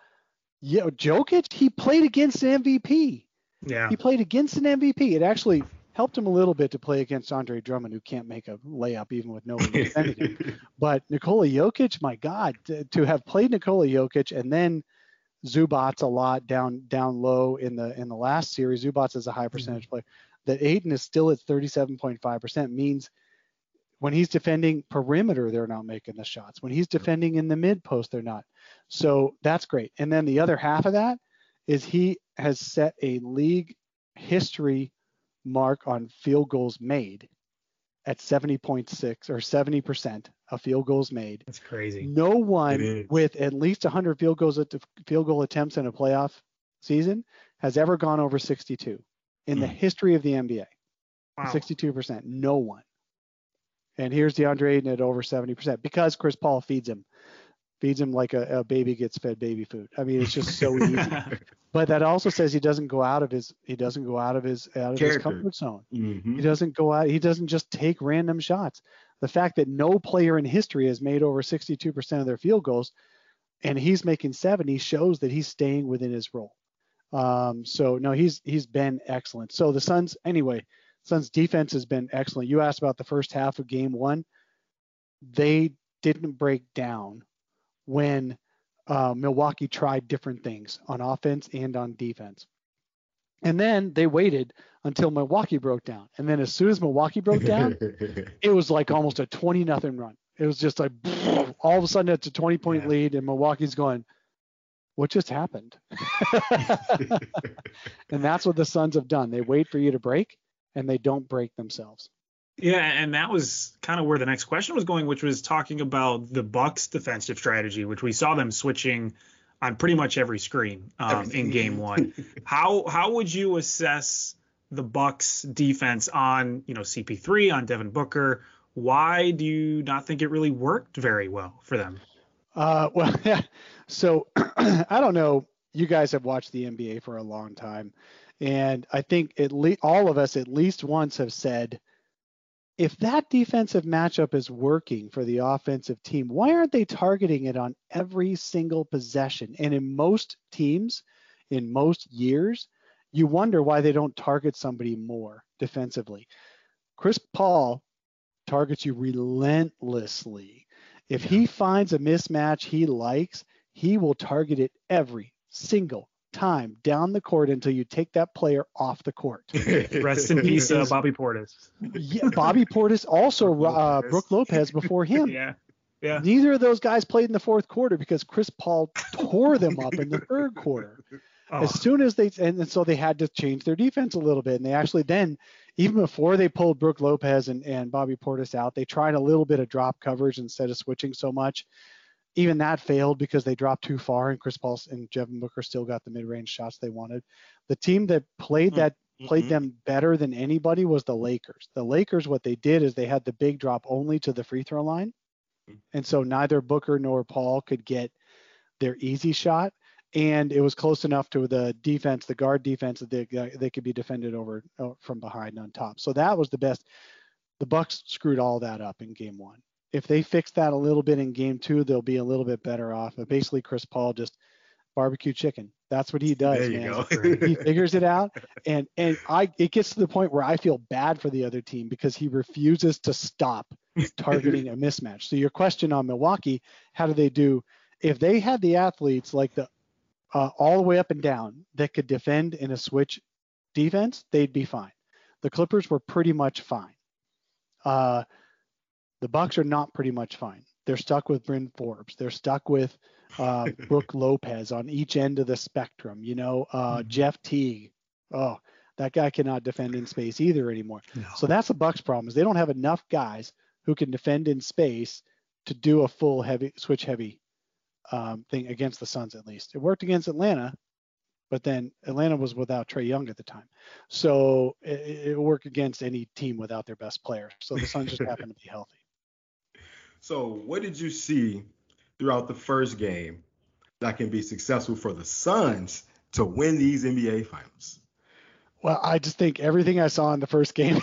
yeah, Jokic, he played against an MVP. Yeah. He played against an MVP. It actually helped him a little bit to play against Andre Drummond, who can't make a layup even with no one defending him. But Nikola Jokic, my God, to, to have played Nikola Jokic and then Zubac a lot down down low in the in the last series. Zubac is a high percentage player. That Ayton is still at 37.5% means when he's defending perimeter, they're not making the shots. When he's defending in the mid post, they're not. So that's great. And then the other half of that is he has set a league history mark on field goals made at 70.6 or 70% of field goals made. That's crazy. No one with at least 100 field goals at field goal attempts in a playoff season has ever gone over 62 in the Mm. history of the NBA. Wow. 62%. No one. And here's DeAndre Ayton at over 70% because Chris Paul feeds him. Feeds him like a, a baby gets fed baby food. I mean, it's just so easy. But that also says he doesn't go out of his he doesn't go out of his out of his comfort zone. Mhm. He doesn't go out. He doesn't just take random shots. The fact that no player in history has made over 62% of their field goals, and he's making 70, shows that he's staying within his role. Um, so no, he's he's been excellent. So the Suns, anyway, Suns defense has been excellent. You asked about the first half of Game One. They didn't break down when uh, Milwaukee tried different things on offense and on defense. And then they waited until Milwaukee broke down. And then as soon as Milwaukee broke down, it was like almost a 20 nothing run. It was just like all of a sudden it's a 20 point Yeah. lead and Milwaukee's going, what just happened? and that's what the Suns have done. They wait for you to break and they don't break themselves. Yeah, and that was kind of where the next question was going, which was talking about the Bucks' defensive strategy, which we saw them switching on pretty much every screen um, in Game One. how how would you assess the Bucks' defense on you know CP3 on Devin Booker? Why do you not think it really worked very well for them? Uh, well, yeah. So I don't know. You guys have watched the NBA for a long time, and I think at least all of us at least once have said, if that defensive matchup is working for the offensive team, why aren't they targeting it on every single possession? And in most teams, in most years, you wonder why they don't target somebody more defensively. Chris Paul targets you relentlessly. If he finds a mismatch he likes, he will target it every single time down the court until you take that player off the court. Rest in peace, uh, Bobby Portis. Yeah, Bobby Portis, also Brook uh, Lopez. Brook Lopez before him. Yeah. Yeah. Neither of those guys played in the fourth quarter because Chris Paul tore them up in the third quarter. Oh, As soon as they and, and so they had to change their defense a little bit, and they actually then even before they pulled Brook Lopez and, and Bobby Portis out, they tried a little bit of drop coverage instead of switching so much. Even that failed because they dropped too far, and Chris Paul and Devin Booker still got the mid-range shots they wanted. The team that played that played them better than anybody was the Lakers. The Lakers, what they did is they had the big drop only to the free throw line, and so neither Booker nor Paul could get their easy shot, and it was close enough to the defense, the guard defense, that they they could be defended over uh, from behind on top. So that was the best. The Bucks screwed all that up in Game One. If they fix that a little bit in Game Two, they'll be a little bit better off. But basically, Chris Paul just barbecue chicken. That's what he does, man. he figures it out, and and I it gets to the point where I feel bad for the other team because he refuses to stop targeting a mismatch. So your question on Milwaukee, how do they do? If they had the athletes like the uh, all the way up and down that could defend in a switch defense, they'd be fine. The Clippers were pretty much fine. Uh, the Bucks are not pretty much fine. They're stuck with Bryn Forbes. They're stuck with uh, Brook Lopez on each end of the spectrum. You know, uh, Jeff Teague. Oh, that guy cannot defend in space either anymore. So that's the Bucks' problem is they don't have enough guys who can defend in space to do a full heavy switch heavy um, thing against the Suns at least. It worked against Atlanta, but then Atlanta was without Trae Young at the time, so it, it worked against any team without their best player. So the Suns just happened to be healthy. So, what did you see throughout the first game that can be successful for the Suns to win these NBA finals? Well, I just think everything I saw in the first game.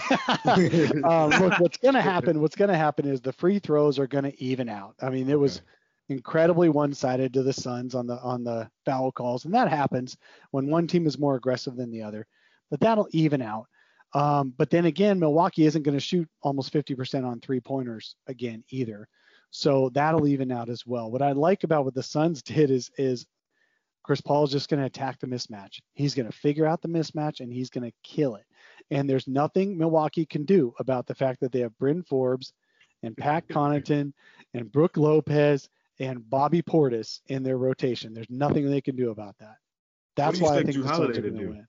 um, look, what's going to happen? What's going to happen is the free throws are going to even out. I mean, it was incredibly one-sided to the Suns on the on the foul calls, and that happens when one team is more aggressive than the other. But that'll even out. Um, but then again, Milwaukee isn't going to shoot almost 50% on three-pointers again either. So that'll even out as well. What I like about what the Suns did is is Chris Paul is just going to attack the mismatch. He's going to figure out the mismatch and he's going to kill it. And there's nothing Milwaukee can do about the fact that they have Bryn Forbes and Pat Connaughton and Brook Lopez and Bobby Portis in their rotation. There's nothing they can do about that. That's do you why I think the Suns are going to win.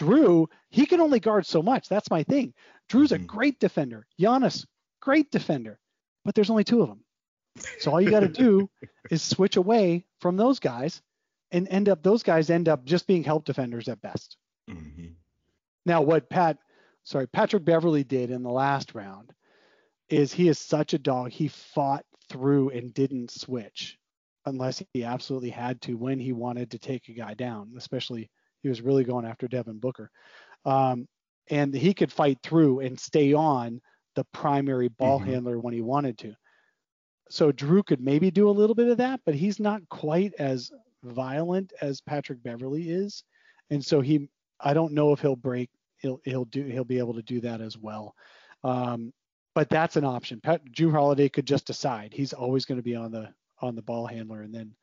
Jrue, he can only guard so much. That's my thing. Jrue's a Mhm. great defender. Giannis, great defender. But there's only two of them. So all you got to do is switch away from those guys and end up those guys end up just being help defenders at best. Mhm. Now what Pat sorry, Patrick Beverley did in the last round is he is such a dog. He fought through and didn't switch unless he absolutely had to when he wanted to take a guy down, especially he was really going after Devin Booker. Um, and he could fight through and stay on the primary ball Mhm. handler when he wanted to. So Jrue could maybe do a little bit of that, but he's not quite as violent as Patrick Beverley is. And so he I don't know if he'll break he'll he'll do he'll be able to do that as well. Um, but that's an option. Pat, Jrue Holiday could just decide he's always going to be on the on the ball handler, and then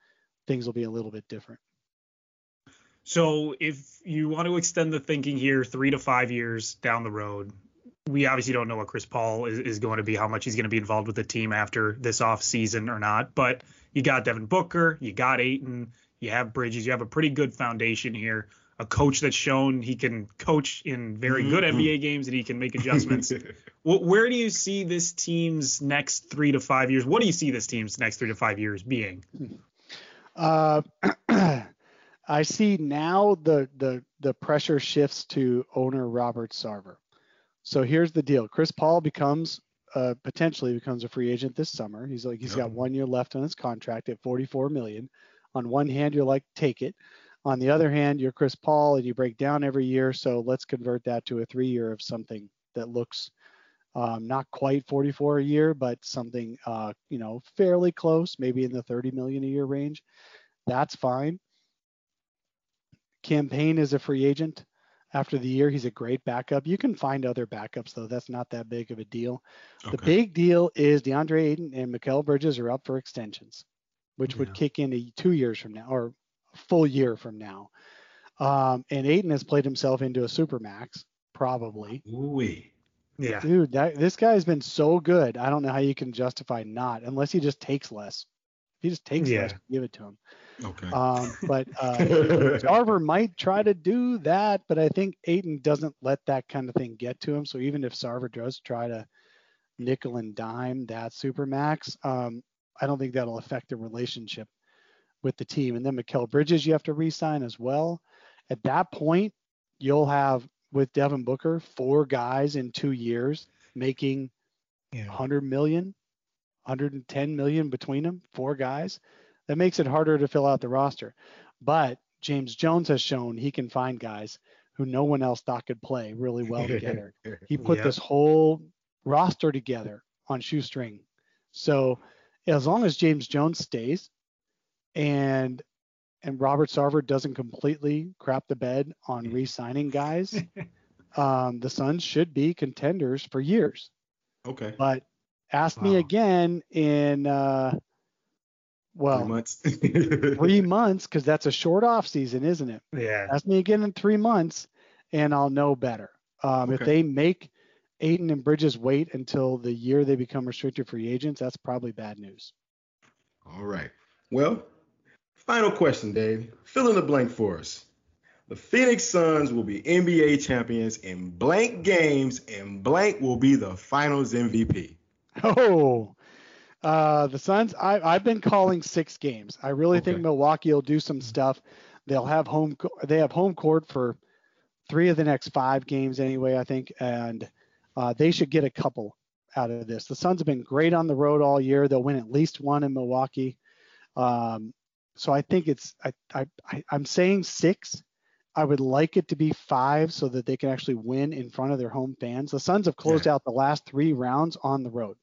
things will be a little bit different. So if you want to extend the thinking here three to five years down the road, we obviously don't know what Chris Paul is, is going to be, how much he's going to be involved with the team after this off season or not. But you got Devin Booker, you got Ayton, you have Bridges, you have a pretty good foundation here. A coach that's shown he can coach in very good Mhm. NBA games and he can make adjustments. Where do you see this team's next three to five years? What do you see this team's next three to five years being? Uh, I see now the the the pressure shifts to owner Robert Sarver. So here's the deal: Chris Paul becomes uh, potentially becomes a free agent this summer. He's like he's got one year left on his contract at 44 million. On one hand, you're like take it. On the other hand, you're Chris Paul and you break down every year. So let's convert that to a three year of something that looks um, not quite 44 a year, but something uh, you know fairly close, maybe in the 30 million a year range. That's fine. Cam Payne is a free agent. after the year. He's a great backup. You can find other backups though. That's not that big of a deal. The big deal is DeAndre Ayton and Mikal Bridges are up for extensions, which would kick in a two years from now or a full year from now. Um, and Ayton has played himself into a supermax, probably. Ooh-wee. Yeah. Dude, that this guy's been so good. I don't know how you can justify not, unless he just takes less. If he just takes less, Yeah. give it to him. Okay. Um, but uh, Sarver might try to do that, but I think Ayton doesn't let that kind of thing get to him. So even if Sarver does try to nickel and dime that supermax, um, I don't think that'll affect the relationship with the team. And then Mikal Bridges, you have to re-sign as well. At that point, you'll have with Devin Booker four guys in two years making Yeah. 100 million, 110 million between them, four guys. That makes it harder to fill out the roster. But James Jones has shown he can find guys who no one else thought could play really well together. He put Yep. this whole roster together on shoestring. So as long as James Jones stays and and Robert Sarver doesn't completely crap the bed on re-signing guys, um, the Suns should be contenders for years. okay. But ask me again in uh, well Three months. three months because that's a short off season, isn't it? Yeah. Ask me again in three months, and I'll know better. Um, If they make Ayton and Bridges wait until the year they become restricted free agents, that's probably bad news. All right. Well, final question, Dave. Fill in the blank for us. The Phoenix Suns will be NBA champions in blank games, and blank will be the finals MVP. Oh, uh, the Suns. I, I've been calling six games. I really think Milwaukee will do some stuff. They'll have home. They have home court for three of the next five games anyway. I think, and uh, they should get a couple out of this. The Suns have been great on the road all year. They'll win at least one in Milwaukee. Um, so I think it's. I, I, I I'm saying six. I would like it to be five so that they can actually win in front of their home fans. The Suns have closed out the last three rounds on the road.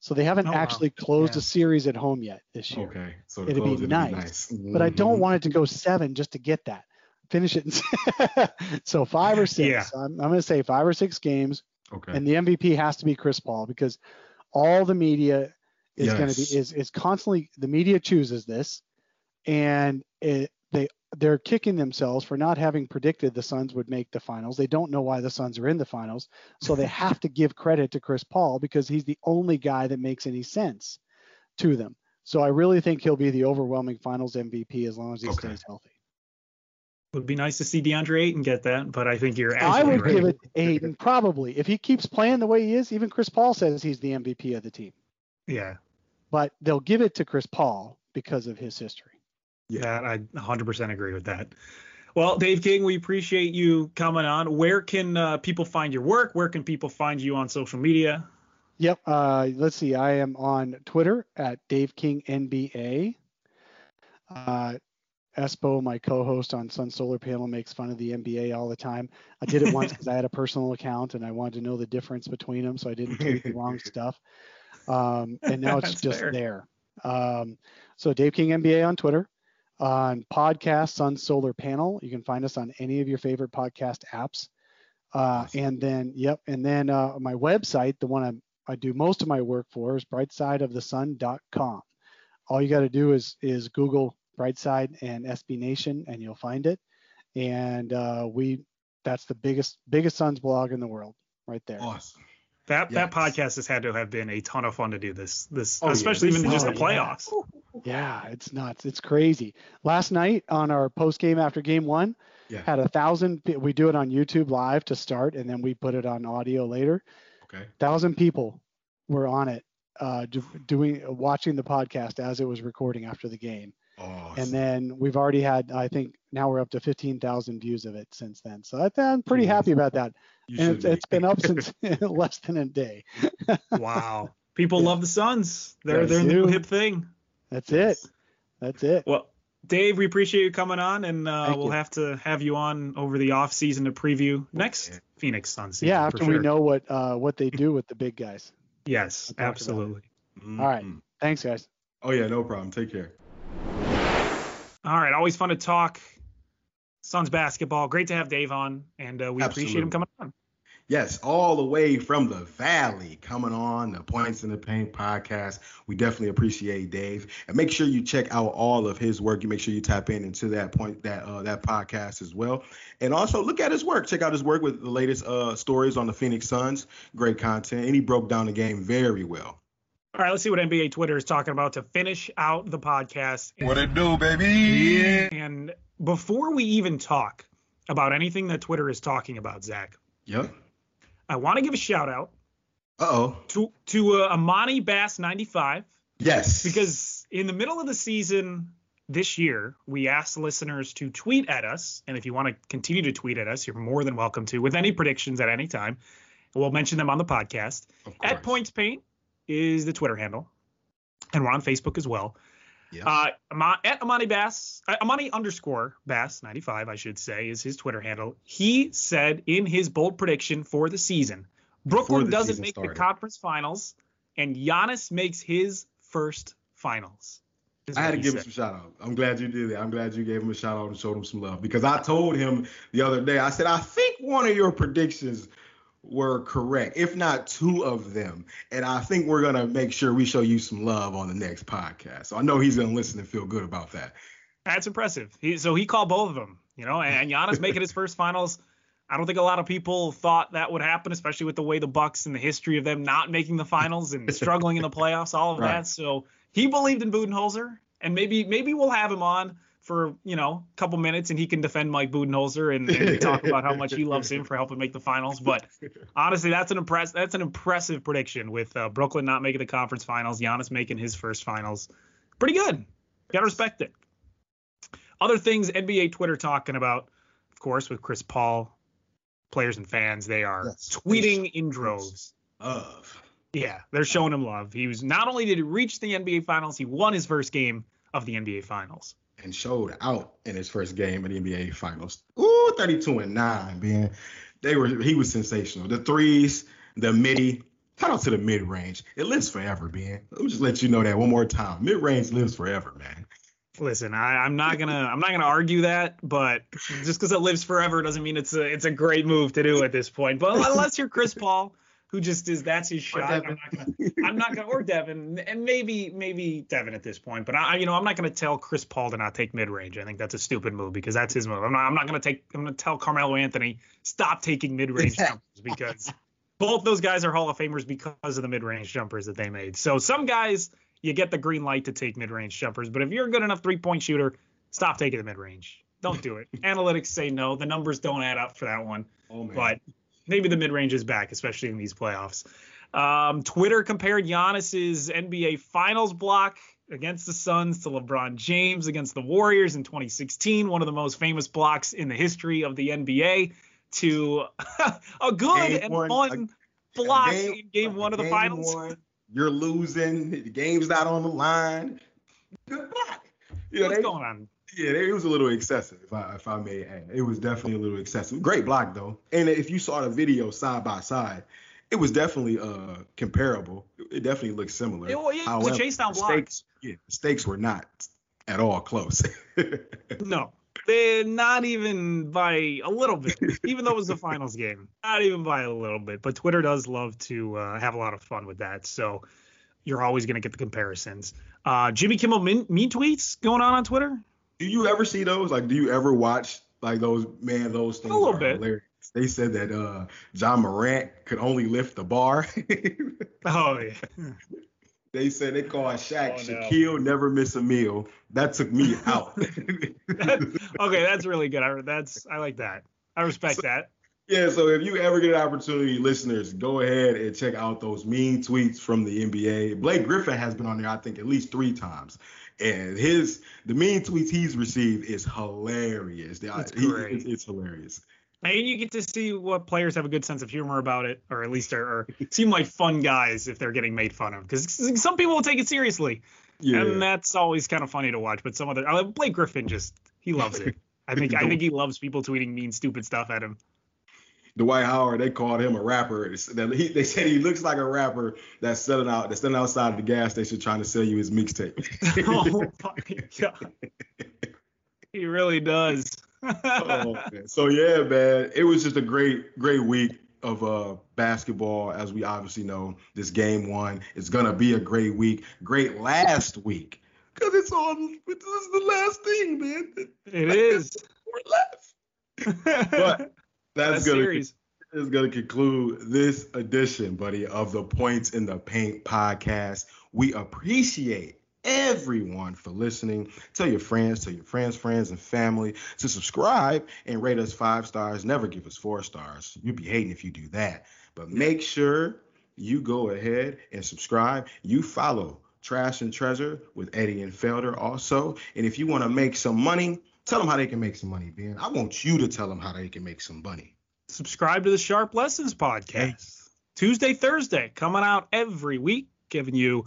So they haven't Oh, wow. actually closed Yeah. a series at home yet this year. Okay. So It'd be it'd nice, be But I don't Mhm. want it to go seven just to get that. Finish it. in- so five or six. Yeah. I'm, I'm going to say five or six games, Okay. and the MVP has to be Chris Paul because all the media is going to be is is constantly the media chooses this, and it, they they're kicking themselves for not having predicted the Suns would make the finals. They don't know why the Suns are in the finals, so they have to give credit to Chris Paul because he's the only guy that makes any sense to them. So I really think he'll be the overwhelming finals MVP as long as he Okay. stays healthy. Would be nice to see DeAndre Ayton get that, but I think you're I would right. give it Ayton probably. If he keeps playing the way he is, even Chris Paul says he's the MVP of the team. Yeah. But they'll give it to Chris Paul because of his history. That I 100% agree with that. Well, Dave King, we appreciate you coming on. Where can uh, people find your work? Where can people find you on social media? Yep. Uh, let's see. I am on Twitter at Dave King NBA. Uh, Espo, my co-host on Sun Solar Panel, makes fun of the NBA all the time. I did it once because I had a personal account and I wanted to know the difference between them, so I didn't tweet the wrong stuff. Um, and now it's just fair. there. Um, so Dave King NBA on Twitter, on podcasts on Solar Panel. You can find us on any of your favorite podcast apps. Uh, and then, yep, and then uh, my website, the one I'm, I do most of my work for, is brightsideofthesun.com. All you got to do is is Google Brightside and SB Nation, and you'll find it. And uh, we, that's the biggest biggest Suns blog in the world, right there. Awesome. That that podcast has had to have been a ton of fun to do this. This Oh, yeah. especially even just the Oh, yeah. playoffs. Yeah, it's nuts. It's crazy. Last night on our post game after game one, Yeah. had a thousand. We do it on YouTube live to start, and then we put it on audio later. Okay. Thousand people were on it, uh, do, doing watching the podcast as it was recording after the game. Awesome. And then we've already had, I think, now we're up to 15,000 views of it since then. So I, I'm pretty happy about that. You and it's, be. it's been up since less than a day. Wow. People love the Suns. They're Yes, they're the new hip thing. That's it. That's it. Well, Dave, we appreciate you coming on, and uh, we'll you. have to have you on over the off season to preview next Yeah. Phoenix Suns season. Yeah, for after we sure. know what uh, what they do with the big guys. Yes, We'll talk about it. absolutely. Mhm. All right. Thanks, guys. Oh yeah, no problem. Take care. All right, always fun to talk Suns basketball. Great to have Dave on, and uh, we appreciate him coming on. Yes, all the way from the valley coming on the Points in the Paint podcast. We definitely appreciate Dave. And make sure you check out all of his work. You make sure you tap in into that point that uh, that podcast as well. And also look at his work. Check out his work with the latest uh, stories on the Phoenix Suns. Great content. And he broke down the game very well. All right, let's see what NBA Twitter is talking about to finish out the podcast. What it do, baby? And before we even talk about anything that Twitter is talking about, Zach, Yep. I want to give a shout out Uh-oh. to to uh, Amani Bass 95 Yes. because in the middle of the season this year, we asked listeners to tweet at us, and if you want to continue to tweet at us, you're more than welcome to with any predictions at any time. We'll mention them on the podcast. At. Points Paint is the Twitter handle, and we're on Facebook as well. Yeah. Uh, at Amani Bass, uh, Amani underscore Bass 95, I should say, is his Twitter handle. He said in his bold prediction for the season, Brooklyn the doesn't season make started. the conference finals, and Giannis makes his first finals. I had to give him some shout out. I'm glad you did that. I'm glad you gave him a shout out and showed him some love because I told him the other day, I said, I think one of your predictions were correct, if not two of them. And I think we're going to make sure we show you some love on the next podcast. So I know he's going to listen and feel good about that. That's impressive. He, so he called both of them, you know, and Giannis making his first finals. I don't think a lot of people thought that would happen, especially with the way the Bucks and the history of them not making the finals and struggling in the playoffs, all of Right. that. So he believed in Budenholzer, and maybe maybe we'll have him on for you know a couple minutes, and he can defend Mike Budenholzer and, and talk about how much he loves him for helping make the finals. But honestly, that's an impress that's an impressive prediction with uh, Brooklyn not making the conference finals, Giannis making his first finals. Pretty good. Gotta respect it. Other things NBA Twitter talking about, of course, with Chris Paul, players and fans, they are Yes. tweeting in droves. Of. Yeah, they're showing him love. He was not only did he reach the NBA Finals, he won his first game of the NBA Finals. And showed out in his first game of the NBA Finals. Ooh, 32 and 9, man. They were he was sensational. The threes, the midi, shout out to the mid range. It lives forever, man. Let me just let you know that one more time. Mid range lives forever, man. Listen, I, I'm not gonna I'm not gonna argue that, but just because it lives forever doesn't mean it's a it's a great move to do at this point. But unless you're Chris Paul, who just is that's his shot, I'm not gonna I'm not gonna or Devin and maybe maybe Devin at this point, but I you know I'm not gonna tell Chris Paul to not take mid range. I think that's a stupid move because that's his move. I'm not I'm not gonna take I'm gonna tell Carmelo Anthony stop taking mid range jumpers because both those guys are Hall of Famers because of the mid range jumpers that they made. So some guys you get the green light to take mid range jumpers, but if you're a good enough three point shooter, stop taking the mid range. Don't do it. Analytics say no. The numbers don't add up for that one Oh man. but maybe the mid range is back, especially in these playoffs. Um, Twitter compared Giannis's NBA Finals block against the Suns to LeBron James against the Warriors in 2016, one of the most famous blocks in the history of the NBA, to a good Game and one, fun a- block game- in Game One of the game Finals. one, you're losing. The game's not on the line. Good block. Yeah, What's they- going on? Yeah, it was a little excessive, if I if I may add. It was definitely a little excessive. Great block though, and if you saw the video side by side, it was definitely uh comparable. It definitely looked similar. It yeah, it was a chase down block. Stakes, yeah, the stakes were not at all close. No, they're not even by a little bit. even though it was the finals game, not even by a little bit. But Twitter does love to uh, have a lot of fun with that. So you're always going to get the comparisons. Uh, Jimmy Kimmel mean, mean tweets going on on Twitter. Do you ever see those? Like, do you ever watch like those? Man, those things a little bit. hilarious. They said that uh John Morant could only lift the bar. Oh yeah. they said they call Shaq Oh, no. Shaquille never miss a meal. That took me out. okay, that's really good. I, that's I like that. I respect that. Yeah, so if you ever get an opportunity, listeners, go ahead and check out those mean tweets from the NBA. Blake Griffin has been on there, I think, at least three times. And his the mean tweets he's received is hilarious. They- It's he- great. it's, it's hilarious. And you get to see what players have a good sense of humor about it, or at least are, are seem like fun guys if they're getting made fun of. Because some people will take it seriously, Yeah. and that's always kind of funny to watch. But some other uh, Blake Griffin just he loves it. I think I think he loves people tweeting mean, stupid stuff at him. Dwight Howard, they called him a rapper. He- They said he looks like a rapper that's selling out, that's standing outside of the gas station trying to sell you his mixtape. oh my god, he really does. oh. So yeah, man, it was just a great, great week of uh basketball. As we obviously know, this game one is gonna be a great week, great last week, cause it's on. This is the last thing, man. It is. We're left. But that's gonna is going to conclude this edition, buddy, of the Points in the Paint podcast. We appreciate everyone for listening. Tell your friends, tell your friends, friends, and family to subscribe and rate us five stars. Never give us four stars. You'd be hating if you do that. But make sure you go ahead and subscribe. You follow Trash and Treasure with Eddie and Felder also. And if you want to make some money, tell them how they can make some money, Ben. I want you to tell them how they can make some money. Subscribe to the Sharp Lessons podcast. Tuesday, Thursday, coming out every week, giving you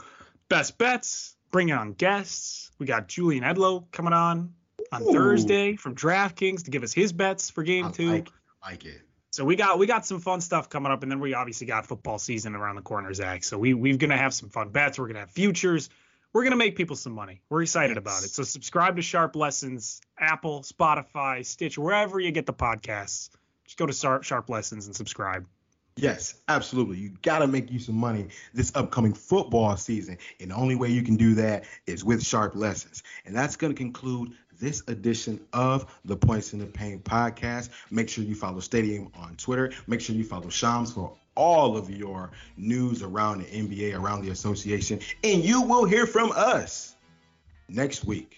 best bets, bringing on guests. We got Julian Edlow coming on on Ooh. Thursday from DraftKings to give us his bets for game I two. like, like it. So we got we got some fun stuff coming up, and then we obviously got football season around the corner, Zach. So we we're gonna have some fun bets. We're gonna have futures. We're gonna make people some money. We're excited about it. So subscribe to Sharp Lessons, Apple, Spotify, Stitch, wherever you get the podcasts. Just go to Sharp, Sharp Lessons and subscribe. Yes, absolutely. You got to make you some money this upcoming football season. And the only way you can do that is with Sharp Lessons. And that's going to conclude this edition of the Points in the Paint podcast. Make sure you follow Stadium on Twitter. Make sure you follow Shams for all of your news around the NBA, around the association. And you will hear from us next week.